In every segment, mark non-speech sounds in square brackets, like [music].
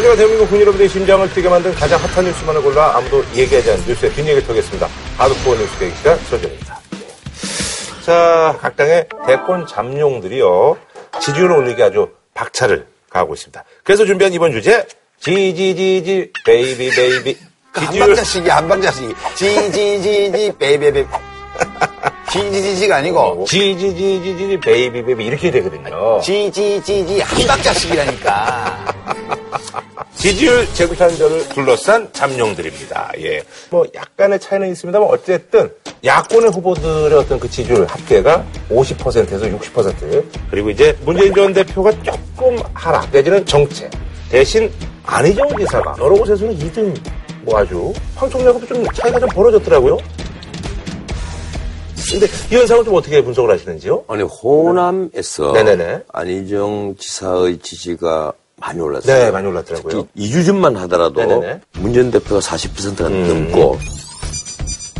하지만 대한민국 국민 여러분들의 심장을 뛰게 만든 가장 핫한 뉴스만을 골라 아무도 얘기하지 않는 뉴스의 뒷얘기를 털겠습니다. 하드코어 뉴스 대기 시간 서정입니다. 자, 각 당의 대권 잠룡들이요. 지지율을 올리기 아주 박차를 가하고 있습니다. 그래서 준비한 이번 주제, 지지지지, baby, baby. 그 한방자식이 한방자식이 지지지지 baby baby [laughs] 지지지지가 아니고 지지지지지, baby, baby. 이렇게 되거든요. 지지지지 한방자식이라니까 지지율 재구탄전을 둘러싼 잠룡들입니다. 예. 뭐 약간의 차이는 있습니다만 어쨌든 야권의 후보들의 어떤 그 지지율 합계가 50%에서 60% 그리고 이제 문재인 전 대표가 조금 하락 내지는 정체 대신 안희정 지사가 여러 곳에서는 2등 뭐 아주 황총량하고 좀 차이가 좀 벌어졌더라고요. 근데 이 현상을 좀 어떻게 분석을 하시는지요? 아니 호남에서 네네네. 안희정 지사의 지지가 많이 올랐어요. 네, 많이 올랐더라고요. 특히 2주 전만 하더라도 네네네. 문재인 대표가 40%가 음. 넘고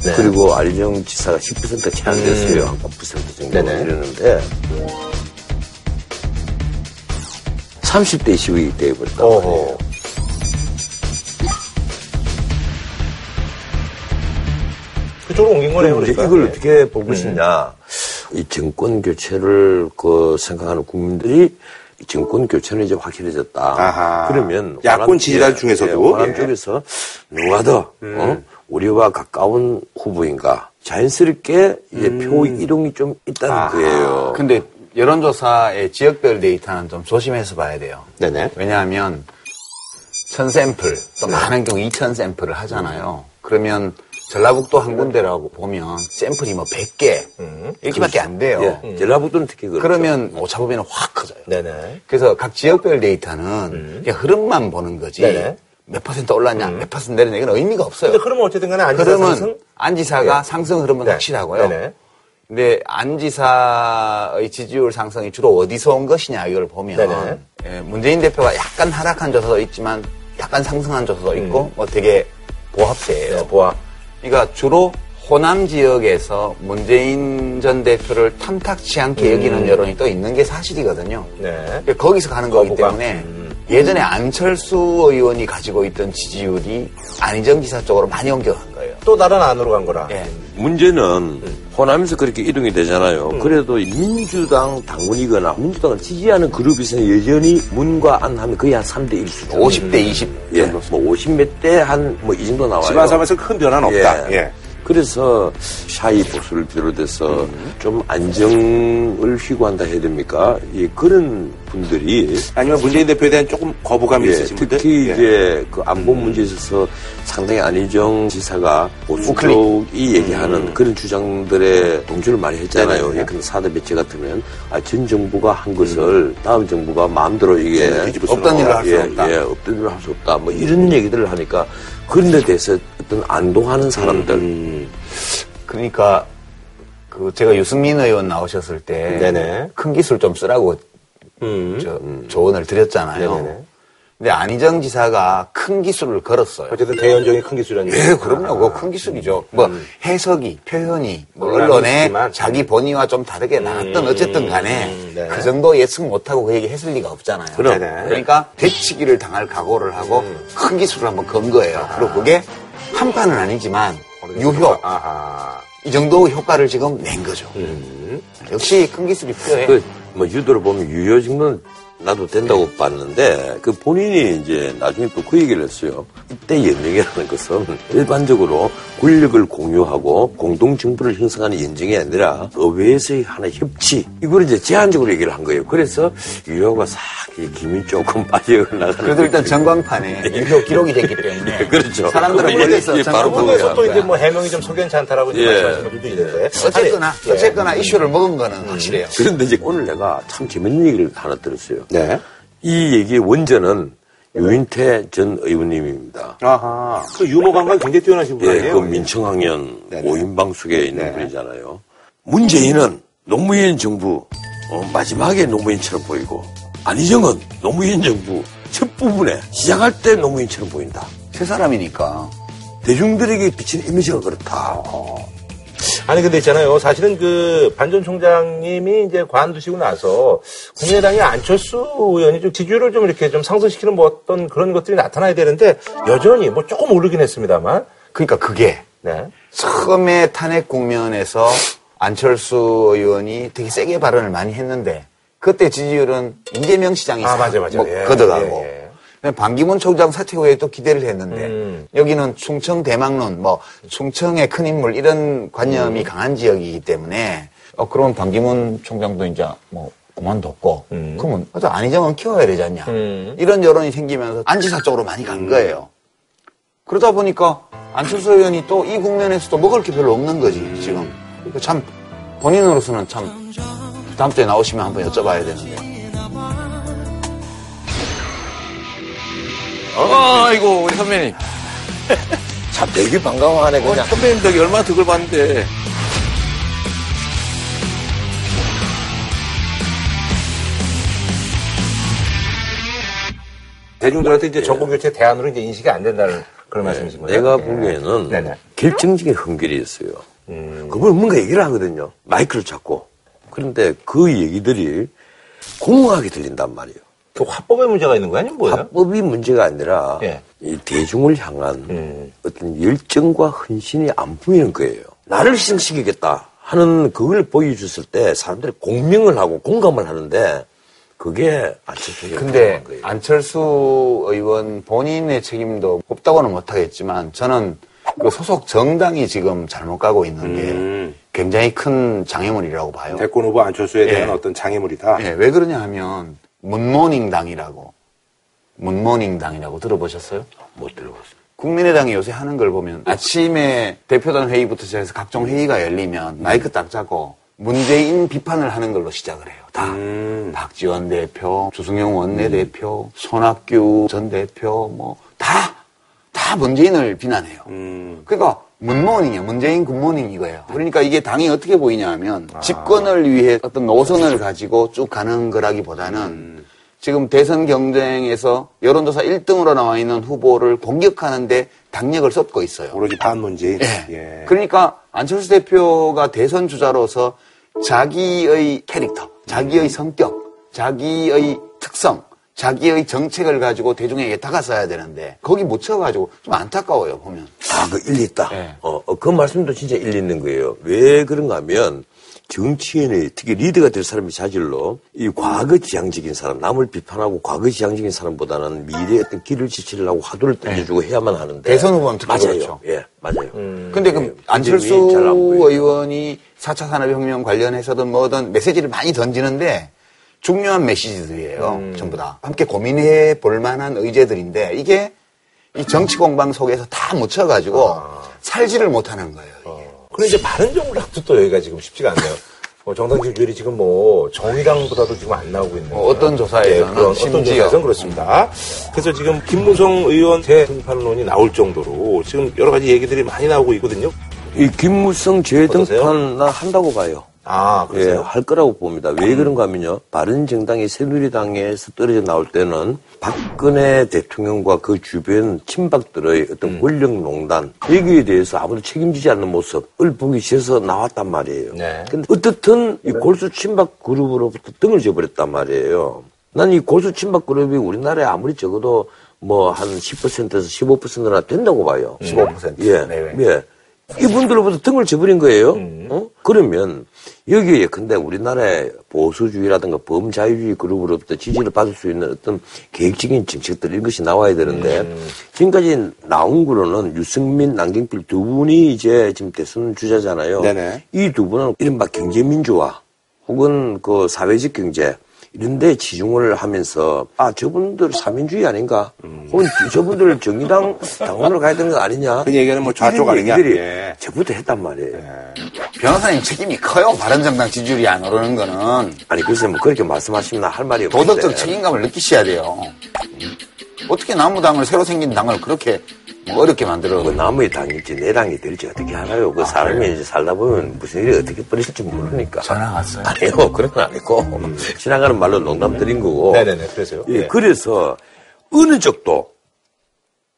네. 그리고 안희정 지사가 10%가 채안 됐어요. 한9% 정도 음. 네네. 이랬는데 30대 20이 되어버렸단 어허. 말이에요. 그쪽으로 옮긴 거네요. 그러니까. 이걸 네. 어떻게 볼 것이냐. 이 정권 교체를 그 생각하는 국민들이 이 정권 교체는 이제 확실해졌다. 아하. 그러면 야권 지지자 예, 중에서도? 예, 호남 예. 쪽에서 누가 더 어? 우리와 가까운 후보인가 자연스럽게 이제 표 이동이 좀 있다는 거예요. 근데 여론조사의 지역별 데이터는 좀 조심해서 봐야 돼요 네네. 왜냐하면 1000샘플 또 많은 경우 2000샘플을 하잖아요 그러면 전라북도 한 군데라고 보면 샘플이 뭐 100개 이렇게밖에 안 돼요 예, 전라북도는 특히 그렇죠. 그러면 오차범위는 확 커져요 네네. 그래서 각 지역별 데이터는 그냥 흐름만 보는 거지 네네. 몇 퍼센트 올랐냐 몇 퍼센트 내렸냐 이건 의미가 없어요 근데 그러면 어쨌든 간에 안지사 그러면 상승? 안지사가 예. 상승 흐름은 네. 확실하고요. 네네. 근데 안지사의 지지율 상승이 주로 어디서 온 것이냐 이걸 보면. 예, 문재인 대표가 약간 하락한 조사도 있지만 약간 상승한 조사도 있고 음. 뭐 되게 보합세예요. 네, 보아. 그러니까 주로 호남 지역에서 문재인 전 대표를 탐탁치 않게 여기는 여론이 또 있는 게 사실이거든요. 음. 네. 거기서 가는 거기. 때문에 음. 예전에 안철수 의원이 가지고 있던 지지율이 안희정 지사 쪽으로 많이 옮겨간 거예요. 또 다른 안으로 간 거라. 예. 문제는 호남에서 그렇게 이동이 되잖아요. 그래도 민주당 당원이거나 민주당을 지지하는 그룹에서는 여전히 문과 안 하면 거의 한 3대 1 수준. 50대 20 예, 뭐 50 몇 대 한 뭐 이 정도 나와요. 지방 사회에서 큰 변화는 없다. 예. 그래서 샤이 보수를 비롯해서 좀 안정을 휘구한다 해야 됩니까? 예, 그런 분들이 아니면 문재인 대표에 대한 조금 거부감이 예, 있으신 분들. 특히 예. 이제 그 안보 문제에 있어서 상당히 안희정 지사가 보수. 쪽이 얘기하는 그런 주장들에 동조를 많이 했잖아요. 예, 근데 사드 배치 같으면 아, 전 정부가 한 것을 다음 정부가 마음대로 이게 없던 일을. 할수 예, 없다. 예, 없던 일을 할 수 없다. 뭐 이런 얘기들을 하니까 그런 데 대해서 어떤 안동하는 사람들 음. 그러니까 그 제가 유승민 의원 나오셨을 때 네네. 큰 기술 좀 쓰라고 음. 저 조언을 드렸잖아요. 네네네. 근데 안희정 지사가 큰 기술을 걸었어요. 어쨌든 대연정이 큰 기술이라는 예, 얘기죠. 그럼요. 그거 큰 기술이죠. 뭐 해석이, 표현이, 뭐 언론에. 자기 본의와 좀 다르게 나왔던 어쨌든 간에 음, 네. 그 정도 예측 못하고 그 얘기 했을 리가 없잖아요. 그럼. 그러니까 되치기를 당할 각오를 하고 큰 기술을 한번 건 거예요. 그리고 그게 한 판은 아니지만 유효 아하. 이 정도 효과를 지금 낸 거죠. 역시 큰 기술이 필요해. 그, 뭐, 유도를 보면 유효 정도는 나도 된다고 봤는데, 그 본인이 이제 나중에 또 그 얘기를 했어요. 이때 연정이라는 것은 일반적으로 권력을 공유하고 공동 정부를 형성하는 연정이 아니라 의회에서의 하나의 협치. 이걸 이제 제한적으로 얘기를 한 거예요. 그래서 유효가 싹, 이 김이 조금 [laughs] 빠져나가는. 그래도 일단 전광판에 유효 기록이 됐기 때문에 [laughs] 그렇죠. 사람들은 전광판을 그거에서 또 이제. 뭐 해명이 좀 석연치 않다라고 예. 말씀하시는 분들도 있는데. 어쨌거나 예. 어쨌거나 이슈를 먹은 거는 확실해요. 그런데 이제 오늘 내가 참 재밌는 얘기를 하나 들었어요. 네. 이 얘기의 원전은 유인태 전 의원님입니다. 아하. 그 유머 감각이 굉장히 뛰어나신 분 예? 그 민청학년 네네. 오인방숙에 있는 네. 분이잖아요. 문재인은 노무현 정부 어, 마지막에 노무현처럼 보이고 안희정은 노무현 정부 첫 부분에 시작할 때 노무현처럼 보인다. 세 사람이니까 대중들에게 비치는 이미지가 그렇다. 아니 근데 있잖아요. 사실은 그 반전 총장님이 이제 관두시고 나서 국민의당의 안철수 의원이 좀 지지율을 좀 이렇게 좀 상승시키는 뭐 어떤 그런 것들이 나타나야 되는데 여전히 뭐 조금 오르긴 했습니다만. 그러니까 그게 네. 처음에 탄핵 국면에서 안철수 의원이 되게 세게 발언을 많이 했는데 그때 지지율은 이재명 시장이 아, 싹 맞아, 맞아. 뭐 예, 걷어가고 예, 예. 반기문 총장 사퇴 후에 또 기대를 했는데 음. 여기는 충청 대망론 뭐 충청의 큰 인물 이런 음. 관념이 강한 지역이기 때문에 어 그러면 반기문 총장도 이제 뭐 그만뒀고 그러면 또 안희정은 키워야 되지 않냐 음. 이런 여론이 생기면서 안지사 쪽으로 많이 간 거예요. 그러다 보니까 안철수 의원이 또 이 국면에서도 먹을 게 별로 없는 거지 지금 참 본인으로서는 참 다음 주에 나오시면 한번 여쭤봐야 되는데 아이고, 우리 선배님. [laughs] 참 되게 반가워하네 어, 그냥. 선배님 덕에 얼마나 덕을 봤는데. 대중들한테 이제 정권 교체 대안으로 이제 인식이 안 된다는 그런 말씀이신 거예요? 내가 예. 보기에는 네네. 결정적인 흠결이 있어요. 음. 그분 뭔가 얘기를 하거든요. 마이크를 잡고. 그런데 그 얘기들이 공허하게 들린단 말이에요. 그 화법에 문제가 있는 거예요? 아니면 뭐예요? 합법이 문제가 아니라 예. 이 대중을 향한 음. 어떤 열정과 헌신이 안 보이는 거예요. 나를 희생시키겠다 하는 그걸 보여줬을 때 사람들이 공명을 하고 공감을 하는데 그게 안철수에게 근데 부족한 거예요. 안철수 의원 본인의 책임도 없다고는 못하겠지만 저는 그 소속 정당이 지금 잘못 가고 있는 게 음. 굉장히 큰 장애물이라고 봐요. 대권 후보 안철수에 대한 예. 어떤 장애물이다. 예, 왜 그러냐 하면 문모닝당이라고 문모닝당이라고 들어보셨어요? 못 들어봤어요. 국민의당이 요새 하는 걸 보면 아침에 대표단 회의부터 시작해서 각종 회의가 열리면 마이크 딱 잡고 문재인 비판을 하는 걸로 시작을 해요. 다. 음. 박지원 대표, 주승용 원내대표, 손학규 전 대표, 뭐, 다, 다 문재인을 비난해요. 음. 그러니까 문모닝이에요. 문재인 굿모닝 이거예요. 그러니까 이게 당이 어떻게 보이냐 하면 집권을 위해 어떤 노선을 가지고 쭉 가는 거라기보다는 지금 대선 경쟁에서 여론조사 1등으로 나와 있는 후보를 공격하는데 당력을 쏟고 있어요. 오로지 반문재인. 예. 예. 그러니까 안철수 대표가 대선 주자로서 자기의 캐릭터, 자기의 성격, 자기의 특성, 자기의 정책을 가지고 대중에게 다가서야 되는데 거기 못 쳐가지고 좀 안타까워요 보면. 아, 그 일리 있다. 네. 어, 어, 그 말씀도 진짜 일리 있는 거예요. 왜 그런가 하면 정치인의 특히 리더가 될 사람의 자질로 이 과거 지향적인 사람, 남을 비판하고 과거 지향적인 사람보다는 미래의 어떤 길을 지치려고 화두를 던져주고 해야만 하는데. 네. 대선 후보는 특히 맞아요. 그렇죠. 예, 맞아요. 근데 그 안철수 굉장히 잘안 보여요. 의원이 4차 산업혁명 관련해서든 뭐든 메시지를 많이 던지는데 중요한 메시지들이에요. 전부 다. 함께 고민해 볼 만한 의제들인데 이게 이 정치 공방 속에서 다 묻혀가지고 살지를 못하는 거예요. 이게. 그리고 이제 바른 정당도 또 여기가 지금 쉽지가 않네요. 뭐 정당 지지율이 지금 뭐 정의당보다도 지금 안 나오고 있는. 어, 어떤 조사에서는 그런 어떤 심지어. 조사에서는 그렇습니다. 그래서 지금 김무성 의원 재등판론이 나올 정도로 지금 여러 가지 얘기들이 많이 나오고 있거든요. 이 김무성? 재등판 난 한다고 봐요. 아, 예, 그러세요? 할 거라고 봅니다. 왜 그런가 하면요. 바른 정당이 새누리당에서 떨어져 나올 때는 박근혜 대통령과 그 주변 친박들의 어떤 음. 권력농단, 여기에 대해서 아무도 책임지지 않는 모습을 보기 싫어서 나왔단 말이에요. 네. 근데 어떻든 이 골수 친박 그룹으로부터 등을 져버렸단 말이에요. 난 이 골수 친박 그룹이 우리나라에 아무리 적어도 뭐 한 10%에서 15%나 된다고 봐요. 15%. 예. 네. 예. 이분들로부터 등을 져버린 거예요. 음. 어? 그러면 여기에 근데 우리나라의 보수주의라든가 범자유주의 그룹으로부터 지지를 받을 수 있는 어떤 계획적인 정책들 이런 것이 나와야 되는데 음. 지금까지 나온 거로는 유승민, 남경필 두 분이 이제 지금 대선 주자잖아요. 이 두 분은 이른바 경제민주화 혹은 그 사회적 경제 이런데 치중을 하면서 아 저분들 사민주의 아닌가 혹은 저분들 정의당 당원으로 가야 되는 거 아니냐 그 얘기는 뭐 좌쪽 아니냐? 예. 저부터 했단 말이에요 변호사님 책임이 커요. 바른정당 지지율이 안 오르는 거는 아니 글쎄 뭐 그렇게 말씀하시면 나할 말이 없는데 도덕적 책임감을 느끼셔야 돼요. 어떻게 나무당을 새로 생긴 당을 그렇게 뭐 어렵게 만들어? 그 남의 당일지 내 당이 될지 어떻게 알아요 그 사람이 이제 살다 보면 무슨 일이 어떻게 벌어질지 모르니까 전화 왔어요. 아니요 [laughs] 그런 건 아니고 지나가는 말로 농담 드린 거고 네네네, 그래서요. 예, 예. 그래서 어느 쪽도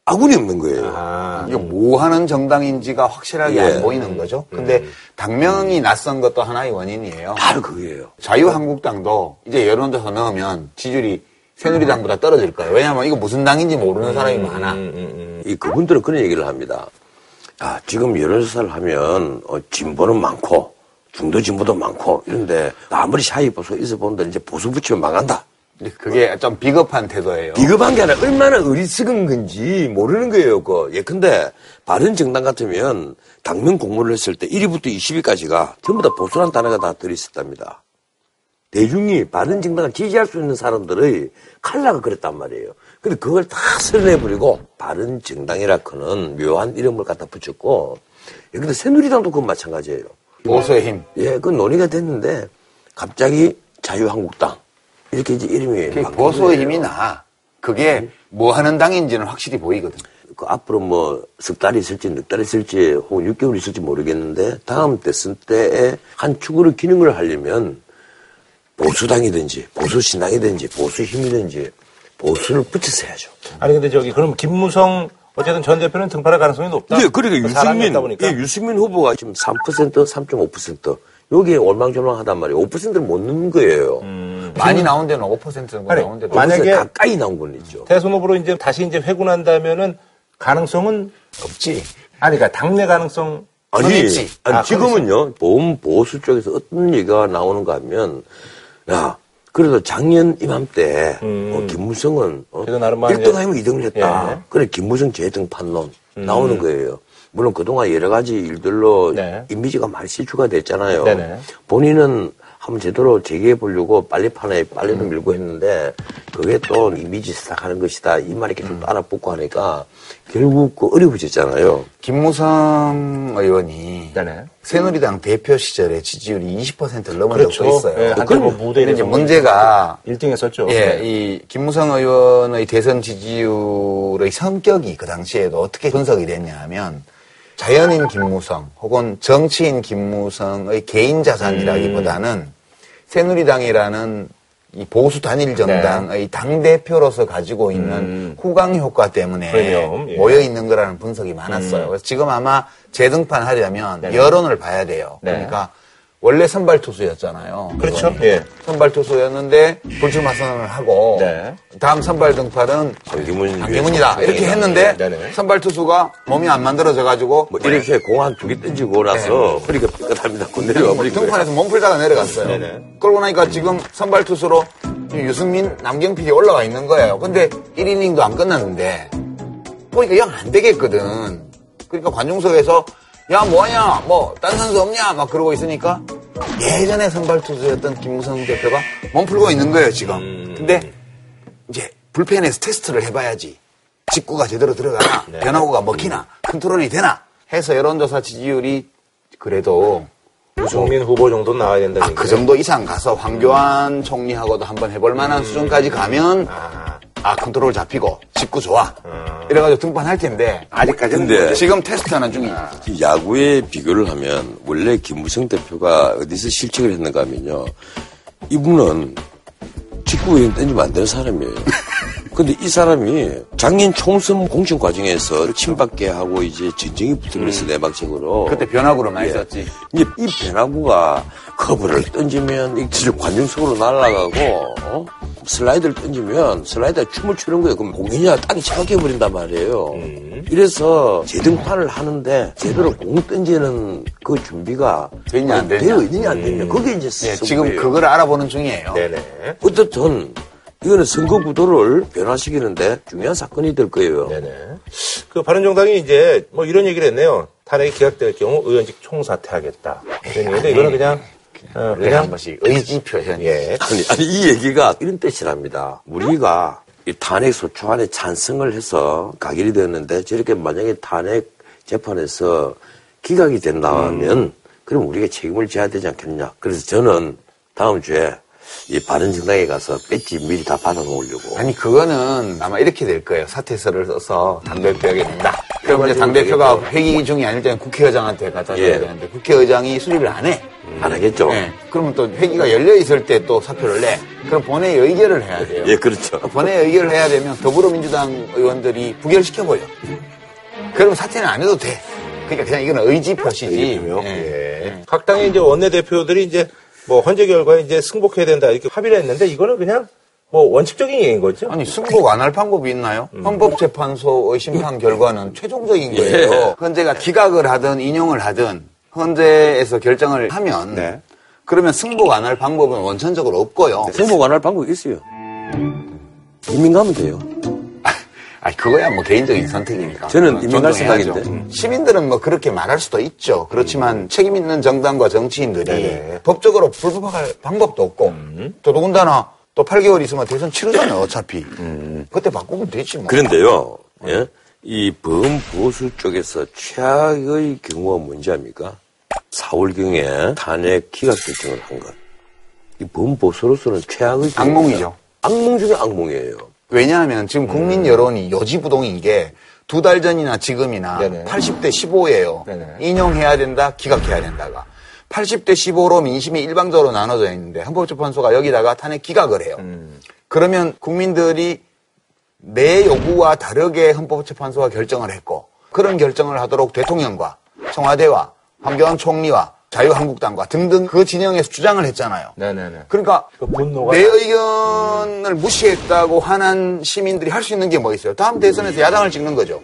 아군이 없는 거예요. 아, 이게 뭐 하는 정당인지가 확실하게 예. 안 보이는 거죠. 근데 당명이 낯선 것도 하나의 원인이에요. 바로 그거예요. 자유한국당도 이제 여론조사 넣으면 지지율이 새누리당보다 떨어질 거예요. 왜냐하면 이거 무슨 당인지 모르는 사람이 많아. 이 그분들은 그런 얘기를 합니다. 아, 지금 여론조사를 하면 어, 진보는 많고 중도 진보도 많고 이런데 아무리 샤이 보수 있어 본들 이제 보수 붙이면 망한다. 그게 좀 비겁한 태도예요. 비겁한 게 아니라 얼마나 어리석은 건지 모르는 거예요. 그 예컨대 바른 정당 같으면 당면 공모를 했을 때 1위부터 20위까지가 전부 다 보수란 단어가 다 들어있었답니다. 대중이 바른 정당을 지지할 수 있는 사람들의 칼라가 그랬단 말이에요. 근데 그걸 다 설내버리고 바른 정당이라고는 묘한 이름을 갖다 붙였고 예, 근데 새누리당도 그건 마찬가지예요. 보수의 힘. 예, 그 논의가 됐는데 갑자기 자유한국당 이렇게 이제 이름이 보수의. 힘이 나. 그게 뭐 하는 당인지는 확실히 보이거든. 그 앞으로 뭐 석 달이 있을지 넉 달이 있을지 혹은 6개월이 있을지 모르겠는데 다음 대선 때에 한 축으로 기능을 하려면 보수당이든지 보수신당이든지 보수힘이든지 보수를 붙여서 해야죠. 아니 근데 저기 그럼 김무성 어쨌든 전 대표는 등판할 가능성이 높다. 예, 그러니까 사람이 유승민, 보니까. 예, 유승민 후보가 지금 3%, 3.5% 여기에 올망졸망하단 말이에요. 5%를 못 넣는 거예요. 많이 나온 데는 5% 정도 아니, 나온 데도. 만약에- 5% 가까이 나온 건 있죠. 대선 후보로 이제 다시 이제 회군한다면은 가능성은 없지. 아니 그러니까 당내 가능성 아니, 있지. 아니 아, 지금은요, 보험 보수 쪽에서 어떤 얘기가 나오는가 하면, 야, 그래도 작년 이맘때, 어, 김무성은, 어, 나름 많이 1등 아니면 2등을 했다. 예. 그래, 김무성 재등 판론 나오는 거예요. 물론 그동안 여러 가지 일들로 네. 이미지가 많이 실추가 됐잖아요. 네네. 본인은 한번 제대로 재개해 보려고 빨리 판에 빨리도 밀고 했는데 그게 또 이미지 시작하는 것이다. 이 말이 계속 따라 붙고 하니까 결국 그 어려워졌잖아요. 김무성 의원이 네네. 새누리당 대표 시절에 지지율이 20%를 넘은 그렇죠. 적도 있어요. 예, 한때 뭐 무대에 이제 문제가 1등했었죠. 예, 이 김무성 의원의 대선 지지율의 성격이 그 당시에도 어떻게 분석이 됐냐 하면 자연인 김무성 혹은 정치인 김무성의 개인 자산이라기보다는 새누리당이라는 이 보수 단일 정당의 당 대표로서 가지고 있는 후광 효과 때문에 예. 모여 있는 거라는 분석이 많았어요. 그래서 지금 아마 재등판 하려면 여론을 봐야 돼요. 네. 그러니까 원래 선발 투수였잖아요. 그렇죠. 예. 선발 투수였는데 불출 마 선언을 하고 네. 다음 선발 등판은 장기문 강기문이다 이렇게 했는데 네 네. 선발 투수가 몸이 안 만들어져 가지고 뭐 이렇게 공 한 두 개 던지고 나서 허리가 삐끗합니다. 고 내려와 거예요. 등판에서 몸 풀다가 내려갔어요. 그러고 나니까 지금 선발 투수로 유승민, 남경필이 올라와 있는 거예요. 근데 1이닝도 안 끝났는데 보니까 영 안 되겠거든. 그러니까 관중석에서 야 뭐하냐? 뭐 딴 선수 없냐? 막 그러고 있으니까. 예전에 선발 투수였던 김무성 대표가 몸 풀고 있는 거예요 지금. 근데 이제 불펜에서 테스트를 해봐야지. 직구가 제대로 들어가나? [laughs] 변화구가 먹히나? 컨트롤이 되나? 해서 여론조사 지지율이 그래도 유승민 후보 정도 나와야 된다는 아, 그. 정도 이상 가서 황교안 총리하고도 한번 해볼 만한 수준까지 가면 아, 아 컨트롤 잡히고 직구 좋아 이래가지고 등판할 텐데 아직까지는 근데-. 지금 테스트하는 중이에요. 이 야구에 비교를 하면 원래 김무성 대표가 어디서 실책을 했는가 하면요. 이분은 직구 에 던지면 안 되는 사람이에요. [laughs] 근데 이 사람이 작년 총선 공천 과정에서 침밖에 하고 이제 전쟁이 붙어버렸어 내막적으로. 그때 변화구를 많이 예. 썼지. 이제 이 변화구가 커브를 던지면 이 진짜 관중 속으로 날아가고 어? 슬라이드를 던지면 슬라이드가 춤을 추는 거예요. 그럼 공연이야 땅이 차갑게 버린단 말이에요. 이래서 재등판을 하는데 제대로 공 던지는 그 준비가 되냐, 안 되냐. 되어 있느냐 안 되느냐 그게 이제 예, 썩은 지금 거예요. 그걸 알아보는 중이에요. 네네. 어쨌든 이거는 선거 구도를 변화시키는데 중요한 사건이 될 거예요. 네네. 그 바른정당이 이제 뭐 이런 얘기를 했네요. 탄핵이 기각될 경우 의원직 총사퇴하겠다. 이런 얘기인데 이거는 그냥 어, 그냥 한 번씩 의지 표현. 예. 아니, 아니, 이 얘기가 이런 뜻이랍니다. 우리가 이 탄핵 소추안에 찬성을 해서 가결이 되었는데 저렇게 만약에 탄핵 재판에서 기각이 된다면 그럼 우리가 책임을 져야 되지 않겠냐. 그래서 저는 다음 주에 이 바른 정당에 가서 배지 미리 다 받아 놓으려고. 아니 그거는 아마 이렇게 될 거예요. 사퇴서를 써서 당대표에게 낸다. 그럼 이제 당대표가 회기 중이 아닐 때는 국회의장한테 갖다 줘야 예. 되는데 국회의장이 수리를 안 해. 안 하겠죠. 예. 그러면 또 회기가 열려 있을 때 또 사표를 내. 그럼 본회의 의결을 해야 돼요. 예, 그렇죠. 본회의 의결을 해야 되면 더불어민주당 의원들이 부결시켜 버려. 그럼 사퇴는 안 해도 돼. 그러니까 그냥 이건 의지 표시지. 예. 예. 각 당의 이제 원내 대표들이 이제 뭐 헌재 결과에 이제 승복해야 된다 이렇게 합의를 했는데 이거는 그냥 뭐 원칙적인 얘기인 거죠. 아니 승복 안 할 방법이 있나요? 헌법재판소 의 심판 결과는 [laughs] 최종적인 거예요. 헌재가 기각을 하든 인용을 하든 헌재에서 결정을 하면 네. 그러면 승복 안 할 방법은 원천적으로 없고요. 승복 안 할 방법이 있어요. 이민 가면 돼요. 아니 그거야 뭐 개인적인 선택이니까. 저는 그건 이민 갈 존중해야죠. 생각인데. 음. 시민들은 뭐 그렇게 말할 수도 있죠. 그렇지만 책임 있는 정당과 정치인들이 네네. 법적으로 불법할 방법도 없고 또 더군다나 또 8개월 있으면 대선 치르잖아요. 어차피. 그때 바꾸면 되지 뭐. 그런데요, 예? 이 범보수 쪽에서 최악의 경우가 뭔지 압니까? 4월경에 탄핵 기각 결정을 한 것. 이 범보수로서는 최악의 경우입니다. 악몽이죠. 악몽 중에 악몽이에요. 왜냐하면 지금 국민 여론이 요지부동인 게 두 달 전이나 지금이나 네네. 80대 15예요. 네네. 인용해야 된다, 기각해야 된다가. 80대 15로 민심이 일방적으로 나눠져 있는데 헌법재판소가 여기다가 탄핵 기각을 해요. 그러면 국민들이 내 요구와 다르게 헌법재판소가 결정을 했고 그런 결정을 하도록 대통령과 청와대와 황교안 총리와 자유한국당과 등등 그 진영에서 주장을 했잖아요. 네네네. 그러니까 그 분노가 내 의견을 무시했다고 하는 시민들이 할 수 있는 게 뭐 있어요? 다음 대선에서 야당을 찍는 거죠.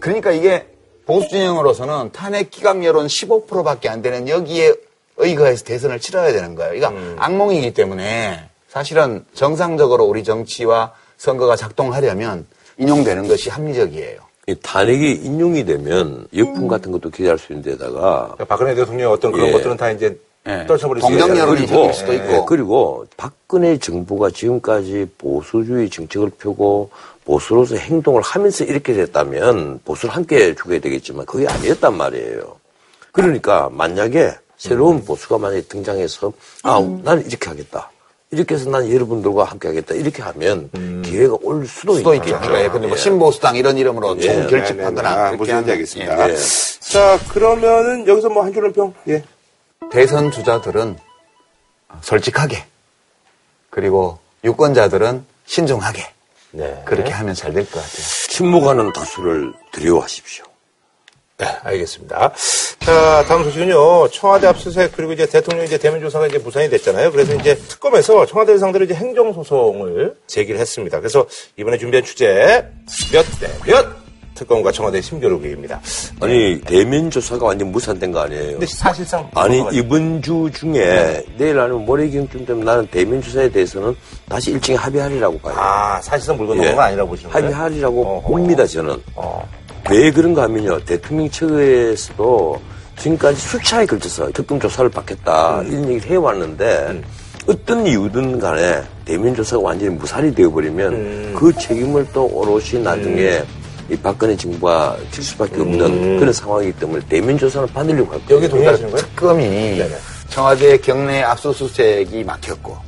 그러니까 이게 보수 진영으로서는 탄핵 기각 여론 15%밖에 안 되는 여기에 의거해서 대선을 치러야 되는 거예요. 그러니까 악몽이기 때문에 사실은 정상적으로 우리 정치와 선거가 작동하려면 인용되는 것이 합리적이에요. 이 탄핵이 인용이 되면 역풍 같은 것도 기대할 수 있는 데다가 그러니까 박근혜 대통령의 어떤 그런 예. 것들은 다 이제 예. 떨쳐버릴 수. 여론이 그리고, 수도 있고. 예, 그리고 박근혜 정부가 지금까지 보수주의 정책을 펴고 보수로서 행동을 하면서 이렇게 됐다면 보수를 함께 죽어야 되겠지만 그게 아니었단 말이에요. 그러니까 만약에 새로운 보수가 만약에 등장해서 아, 나는 이렇게 하겠다. 이렇게 해서 난 여러분들과 함께 하겠다. 이렇게 하면 기회가 올 수도, 수도 있죠. 있겠죠. 그러니까 근데 뭐 예. 신보수당 이런 이름으로 총 네, 결집하거나 아, 그렇게 무슨 하면 말인지 알겠습니다. 예. 자 그러면은 여기서 뭐 한 줄은 평. 예. 대선 주자들은 솔직하게 그리고 유권자들은 신중하게 네. 그렇게 하면 잘 될 것 같아요. 침묵하는 다수를 두려워하십시오. 네, 알겠습니다. 자, 다음 소식은요. 청와대 압수수색 그리고 이제 대통령 이제 대면 조사가 이제 무산이 됐잖아요. 그래서 이제 특검에서 청와대 상대로 이제 행정 소송을 제기를 했습니다. 그래서 이번에 준비한 주제 몇 대 몇 특검과 청와대 심교류기입니다. 아니 대면 조사가 완전 무산된 거 아니에요? 근데 사실상 아니 이번 주 중에 내일 아니면 모레경쯤 되면 나는 대면 조사에 대해서는 다시 일찍 합의하리라고 봐요. 아, 사실상 물건 예. 넘은 건 아니라고 보시는 거예요? 합의하리라고 어허. 봅니다 저는. 어. 왜 그런가 하면요 대통령 측에서도 지금까지 수차에 걸쳐서 특검 조사를 받겠다 음. 이런 얘기를 해왔는데 어떤 이유든 간에 대면 조사가 완전히 무산이 되어버리면 음. 그 책임을 또 오롯이 나중에 이 박근혜 정부가 질 수밖에 없는 그런 상황이기 때문에 대면 조사는 받으려고 할 거예요. 음. 여기 동의하시는 거예요? 특검이 청와대 경내 압수수색이 막혔고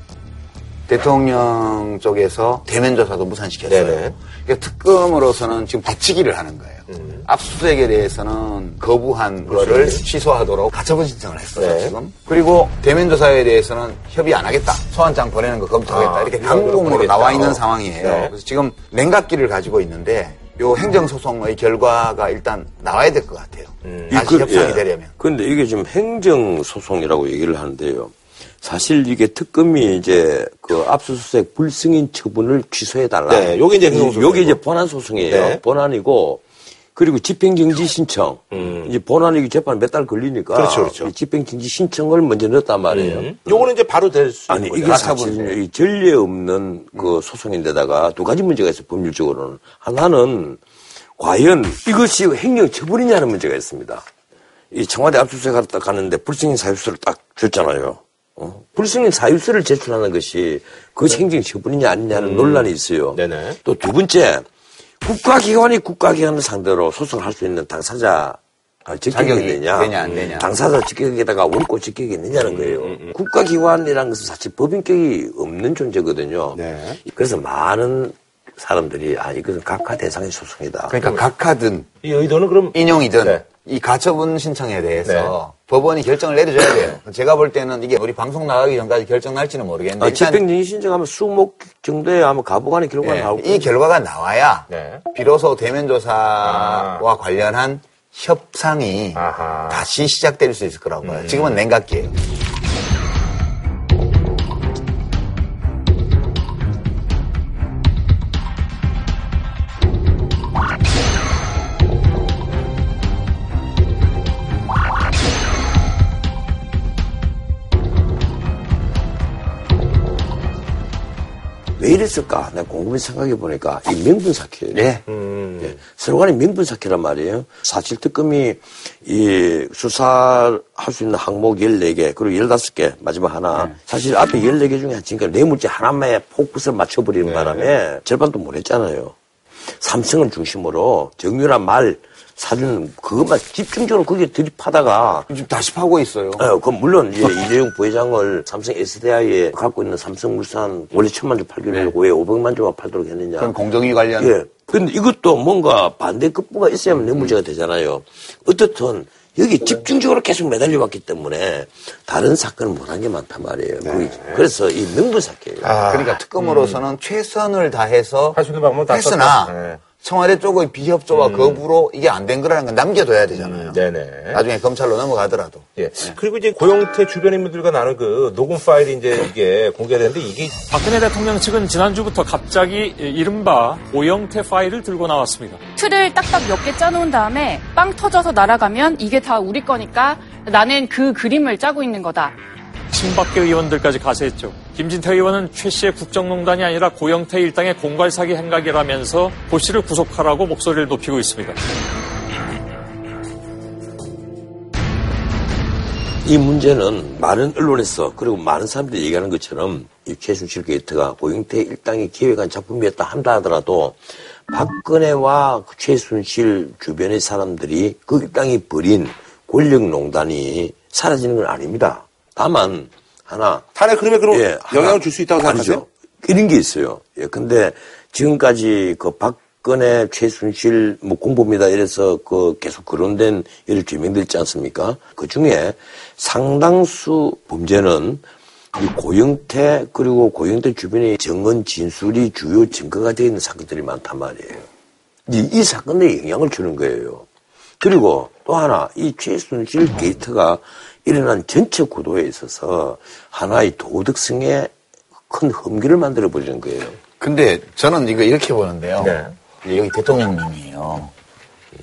대통령 쪽에서 대면 조사도 무산시켰어요. 네네. 그러니까 특검으로서는 지금 대치기를 하는 거예요. 음. 압수수색에 대해서는 거부한 거를 취소하도록 가처분 신청을 했어요, 네. 지금. 그리고 대면 조사에 대해서는 협의 안 하겠다. 소환장 보내는 거 검토하겠다. 아, 이렇게 보내겠다. 나와 있는 어. 상황이에요. 네. 그래서 지금 냉각기를 가지고 있는데 요 행정소송의 결과가 일단 나와야 될 것 같아요. 다시 이 그- 협상이 예. 되려면. 그런데 이게 지금 행정소송이라고 얘기를 하는데요. 사실 이게 특검이 이제 그 압수수색 불승인 처분을 취소해달라. 네, 요게 이제 행정소송이고. 요게 이제 본안 소송이에요. 네. 본안이고, 그리고 집행정지 신청. 이제 본안이 재판 몇 달 걸리니까. 음. 그렇죠, 그렇죠. 이 집행정지 신청을 먼저 넣었단 말이에요. 음. 요거는 이제 바로 될수 아니, 있는 이게 거죠. 사실은요, 이 전례 없는 그 소송인데다가 두 가지 문제가 있어요, 법률적으로는. 하나는, 과연 이것이 행정 처분이냐는 문제가 있습니다. 이 청와대 압수수색하러 딱 가는데 불승인 사유서를 딱 줬잖아요. 어? 불승인 사유서를 제출하는 것이 그것이 행정 처분이냐 아니냐는 논란이 있어요. 네네. 또 두 번째, 국가기관이 국가기관을 상대로 소송을 할수 있는 당사자 아, 적격이 자격이 되냐, 되냐, 안 되냐. 당사자 적격에다가 원고 적격이 있느냐는 거예요. 국가기관이라는 것은 사실 법인격이 없는 존재거든요. 네. 그래서 많은 사람들이 아 이것은 각하 대상의 소송이다. 그러니까 각하든 이 의도는 그럼 인용이든 네. 이 가처분 신청에 대해서 법원이 결정을 내려줘야 돼요. 제가 볼 때는 이게 우리 방송 나가기 전까지 결정 날지는 모르겠는데 아, 집행정지 신청하면 수목 정도에 아마 가부간의 결과가 예, 나올 이 결과가 나와야 네. 비로소 대면조사와 관련한 협상이 아하. 다시 시작될 수 있을 거라고 봐요. 지금은 냉각기예요. 왜 이랬을까? 내가 곰곰이 생각해 보니까 이 명분 사기예요. 예. 예, 서로 간에 명분 사기란 말이에요. 사실 특검이 이 수사할 수 있는 항목 14개, 그리고 15개, 마지막 하나. 사실 앞에 14개 중에 지금까지 뇌물죄 하나만에 포커스를 맞춰버리는 바람에 절반도 못 했잖아요. 삼성을 중심으로 정유라 말, 사준 그것만 집중적으로 거기에 들이파다가 지금 다시 파고 있어요. 어, 그 물론 이제 [laughs] 이재용 부회장을 삼성 SDI에 갖고 있는 삼성물산 원래 천만 주 팔기로 했고 왜 500만 주만 팔도록 했느냐. 그건 공정위 관련 예. 근데 이것도 뭔가 반대 급부가 있어야만 뇌물죄가 되잖아요. 어떻든 여기 집중적으로 계속 매달려 왔기 때문에 다른 사건을 못한 게 많단 말이에요. 그게- 그래서 이 명분 사건이에요. 아, 그러니까 특검으로서는 최선을 다해서 할수 있는 방법은 다 했으나 썼다. 네. 청와대 쪽의 비협조와 거부로 이게 안 된 거라는 건 남겨둬야 되잖아요. 네네. 나중에 검찰로 넘어가더라도. 예. 그리고 이제 고영태 주변 인물들과 나눈 그 녹음 파일이 이제 이게 공개되는데 이게 박근혜 대통령 측은 지난주부터 갑자기 이른바 오영태 파일을 들고 나왔습니다. 틀을 딱딱 몇 개 짜놓은 다음에 빵 터져서 날아가면 이게 다 우리 거니까 나는 그 그림을 짜고 있는 거다. 친박계 의원들까지 가세했죠. 김진태 의원은 최 씨의 국정농단이 아니라 고영태 일당의 공갈 사기 행각이라면서 고 씨를 구속하라고 목소리를 높이고 있습니다. 이 문제는 많은 언론에서 그리고 많은 사람들이 얘기하는 것처럼 이 최순실 게이트가 고영태 일당이 기획한 작품이었다 한다 하더라도 박근혜와 그 최순실 주변의 사람들이 그 일당이 벌인 권력농단이 사라지는 건 아닙니다. 다만 하나 탄핵 흐름에 그럼 예, 영향을 줄 수 있다고 생각하세요? 이런 게 있어요. 예, 근데 지금까지 그 박근혜, 최순실, 뭐 공범이다 이래서 그 계속 거론된 죄명들 있지 않습니까? 그 중에 상당수 범죄는 이 고영태 그리고 고영태 주변의 정언 진술이 주요 증거가 되어 있는 사건들이 많단 말이에요. 이, 이 사건에 영향을 주는 거예요. 그리고 또 하나, 이 최순실 게이트가 일어난 전체 구도에 있어서 하나의 도덕성에 큰 흠기를 만들어 버리는 거예요. 근데 저는 이거 이렇게 보는데요. 네. 여기 대통령님이에요.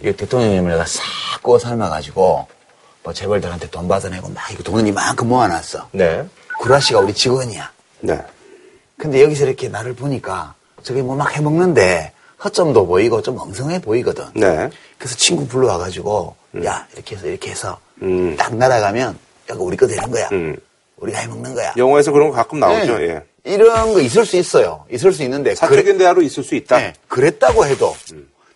이 대통령님을 싹 구워 삶아가지고 뭐 재벌들한테 돈 받아내고 막 이거 돈을 이만큼 모아놨어. 네. 구라 씨가 우리 직원이야. 네. 근데 여기서 이렇게 나를 보니까 저게 뭐 막 해먹는데 허점도 보이고 좀 엉성해 보이거든. 네. 그래서 친구 불러와가지고 야 이렇게 해서 이렇게 해서 음. 딱 날아가면 야가 우리 거 되는 거야. 음. 우리가 해먹는 거야. 영화에서 그런 거 가끔 나오죠. 네. 예. 이런 거 있을 수 있어요. 있을 수 있는데 사적인 대화로 있을 수 있다. 네, 그랬다고 해도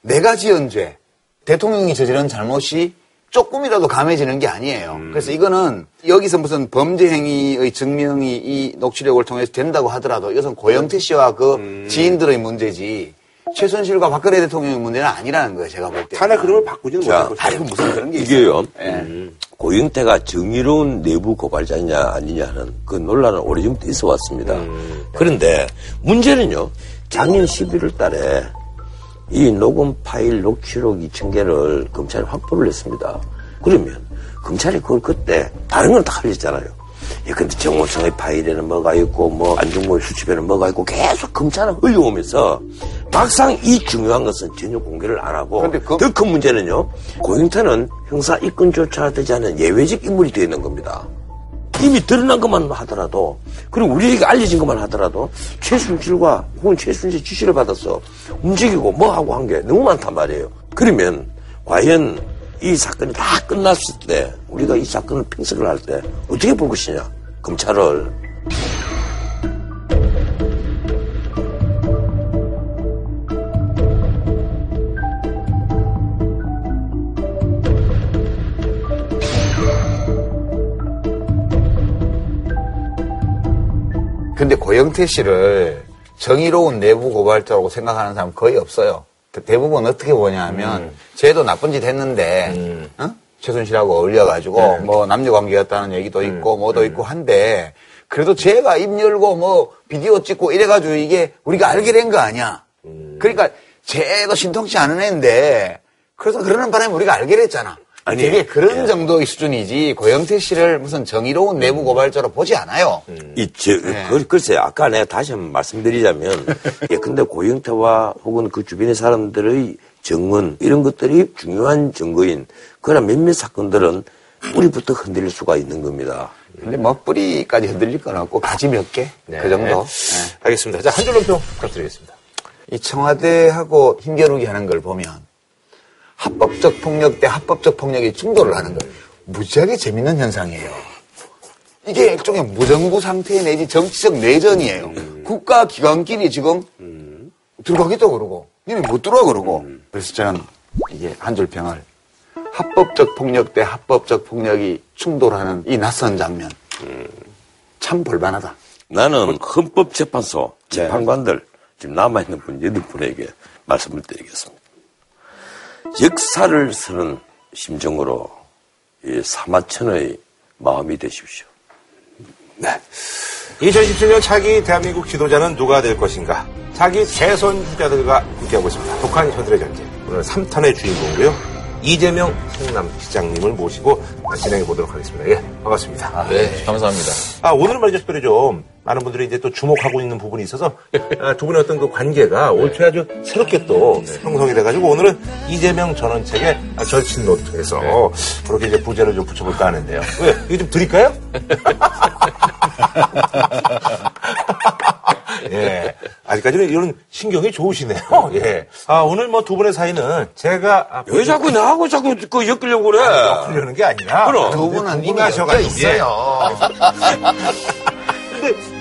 내가 지은 죄, 대통령이 저지른 잘못이 조금이라도 감해지는 게 아니에요. 그래서 이거는 여기서 무슨 범죄 행위의 증명이 이 녹취록을 통해서 된다고 하더라도 이것은 고영태 씨와 그 지인들의 문제지 최순실과 박근혜 대통령의 문제는 아니라는 거예요. 제가 볼 때. 탄핵 흐름을 바꾸지는 자, 못할 아, 것이다. 이거 무슨 그런 게 이게요. 있어요. 예. 음, 고영태가 정의로운 내부 고발자냐 아니냐는 그 논란은 오래전부터 있어 왔습니다. 그런데 문제는요. 작년 11월 달에 이 녹음 파일 녹취록 2,000개를 검찰이 확보를 했습니다. 그러면 검찰이 그걸 그때 다른 건 다 흘렸잖아요. 예, 근데 정호성의 파일에는 뭐가 있고, 뭐, 안중모의 수첩에는 뭐가 있고, 계속 검찰은 흘려오면서, 막상 이 중요한 것은 전혀 공개를 안 하고, 그- 더큰 문제는요, 고영태는 형사 입건조차 되지 않은 예외적 인물이 되어 있는 겁니다. 이미 드러난 것만 하더라도, 그리고 우리에게 알려진 것만 하더라도, 최순실과 혹은 최순실 지시를 받아서 움직이고 뭐 하고 한 게 너무 많단 말이에요. 그러면, 과연 이 사건이 다 끝났을 때, 우리가 이 사건을 평석을 할 때, 어떻게 볼 것이냐, 검찰을. 근데 고영태 씨를 정의로운 내부 고발자라고 생각하는 사람 거의 없어요. 대- 대부분 어떻게 보냐 하면 쟤도 나쁜 짓 했는데 어? 최순실하고 어울려가지고 뭐 남녀 관계였다는 얘기도 있고 뭐도 있고 한데 그래도 제가 입 열고 뭐 비디오 찍고 이래가지고 이게 우리가 알게 된 거 아니야. 그러니까 쟤도 신통치 않은 애인데 그래서 그러는 바람에 우리가 알게 됐잖아. 아니, 되게 그런 예. 정도의 수준이지 고영태 씨를 무슨 정의로운 내부 고발자로 보지 않아요. 이, 저, 그, 글쎄, 아까 내가 다시 한번 말씀드리자면, 예, 근데 고영태와 혹은 그 주변의 사람들의 증언, 이런 것들이 중요한 증거인, 그러나 몇몇 사건들은 뿌리부터 흔들릴 수가 있는 겁니다. 근데 뭐 뿌리까지 흔들릴 건 없고 가지 몇 개? 그 정도. 네. 알겠습니다. 자, 한 줄로 평 부탁드리겠습니다. 이 청와대하고 힘겨루기 하는 걸 보면 합법적 폭력 대 합법적 폭력이 충돌을 하는 걸 무지하게 재밌는 현상이에요. 이게 일종의 무정부 상태 내지 정치적 내전이에요. 국가 기관끼리 지금 들어가기도 그러고 니네 못 들어와 그러고 그래서 저는 이게 한 줄 평을 합법적 폭력 대 합법적 폭력이 충돌하는 이 낯선 장면 참 볼만하다. 나는 헌법재판소 재판관들, 지금 남아있는 분 여덟 분에게 말씀을 드리겠습니다. 역사를 쓰는 심정으로 이 사마천의 마음이 되십시오. 2017년 차기 대한민국 지도자는 누가 될 것인가? 차기 대선 후자들과 함께하고 있습니다. 독한 현들의 전쟁. 오늘 3탄의 주인공이고요. 이재명 성남 시장님을 모시고 진행해 보도록 하겠습니다. 예, 반갑습니다. 네, 감사합니다. 아, 오늘은 말이죠, 특별히 좀 많은 분들이 이제 또 주목하고 있는 부분이 있어서 아, 두 분의 어떤 그 관계가 올 초에 아주 새롭게 또 형성이 돼가지고 오늘은 이재명 전원책의 아, 절친 노트에서 그렇게 이제 부제를 좀 붙여볼까 하는데요. 왜? 이거 좀 드릴까요? [laughs] 예. 아직까지는 이런 신경이 좋으시네요. 예. 아, 오늘 뭐 두 분의 사이는 제가 아, 왜 자꾸 나하고 자꾸 그 엮으려고 그래? 풀려는 게 아니라 그럼. 두 분은 이미 궁금하셔가지고. 엮여 있어요. [laughs]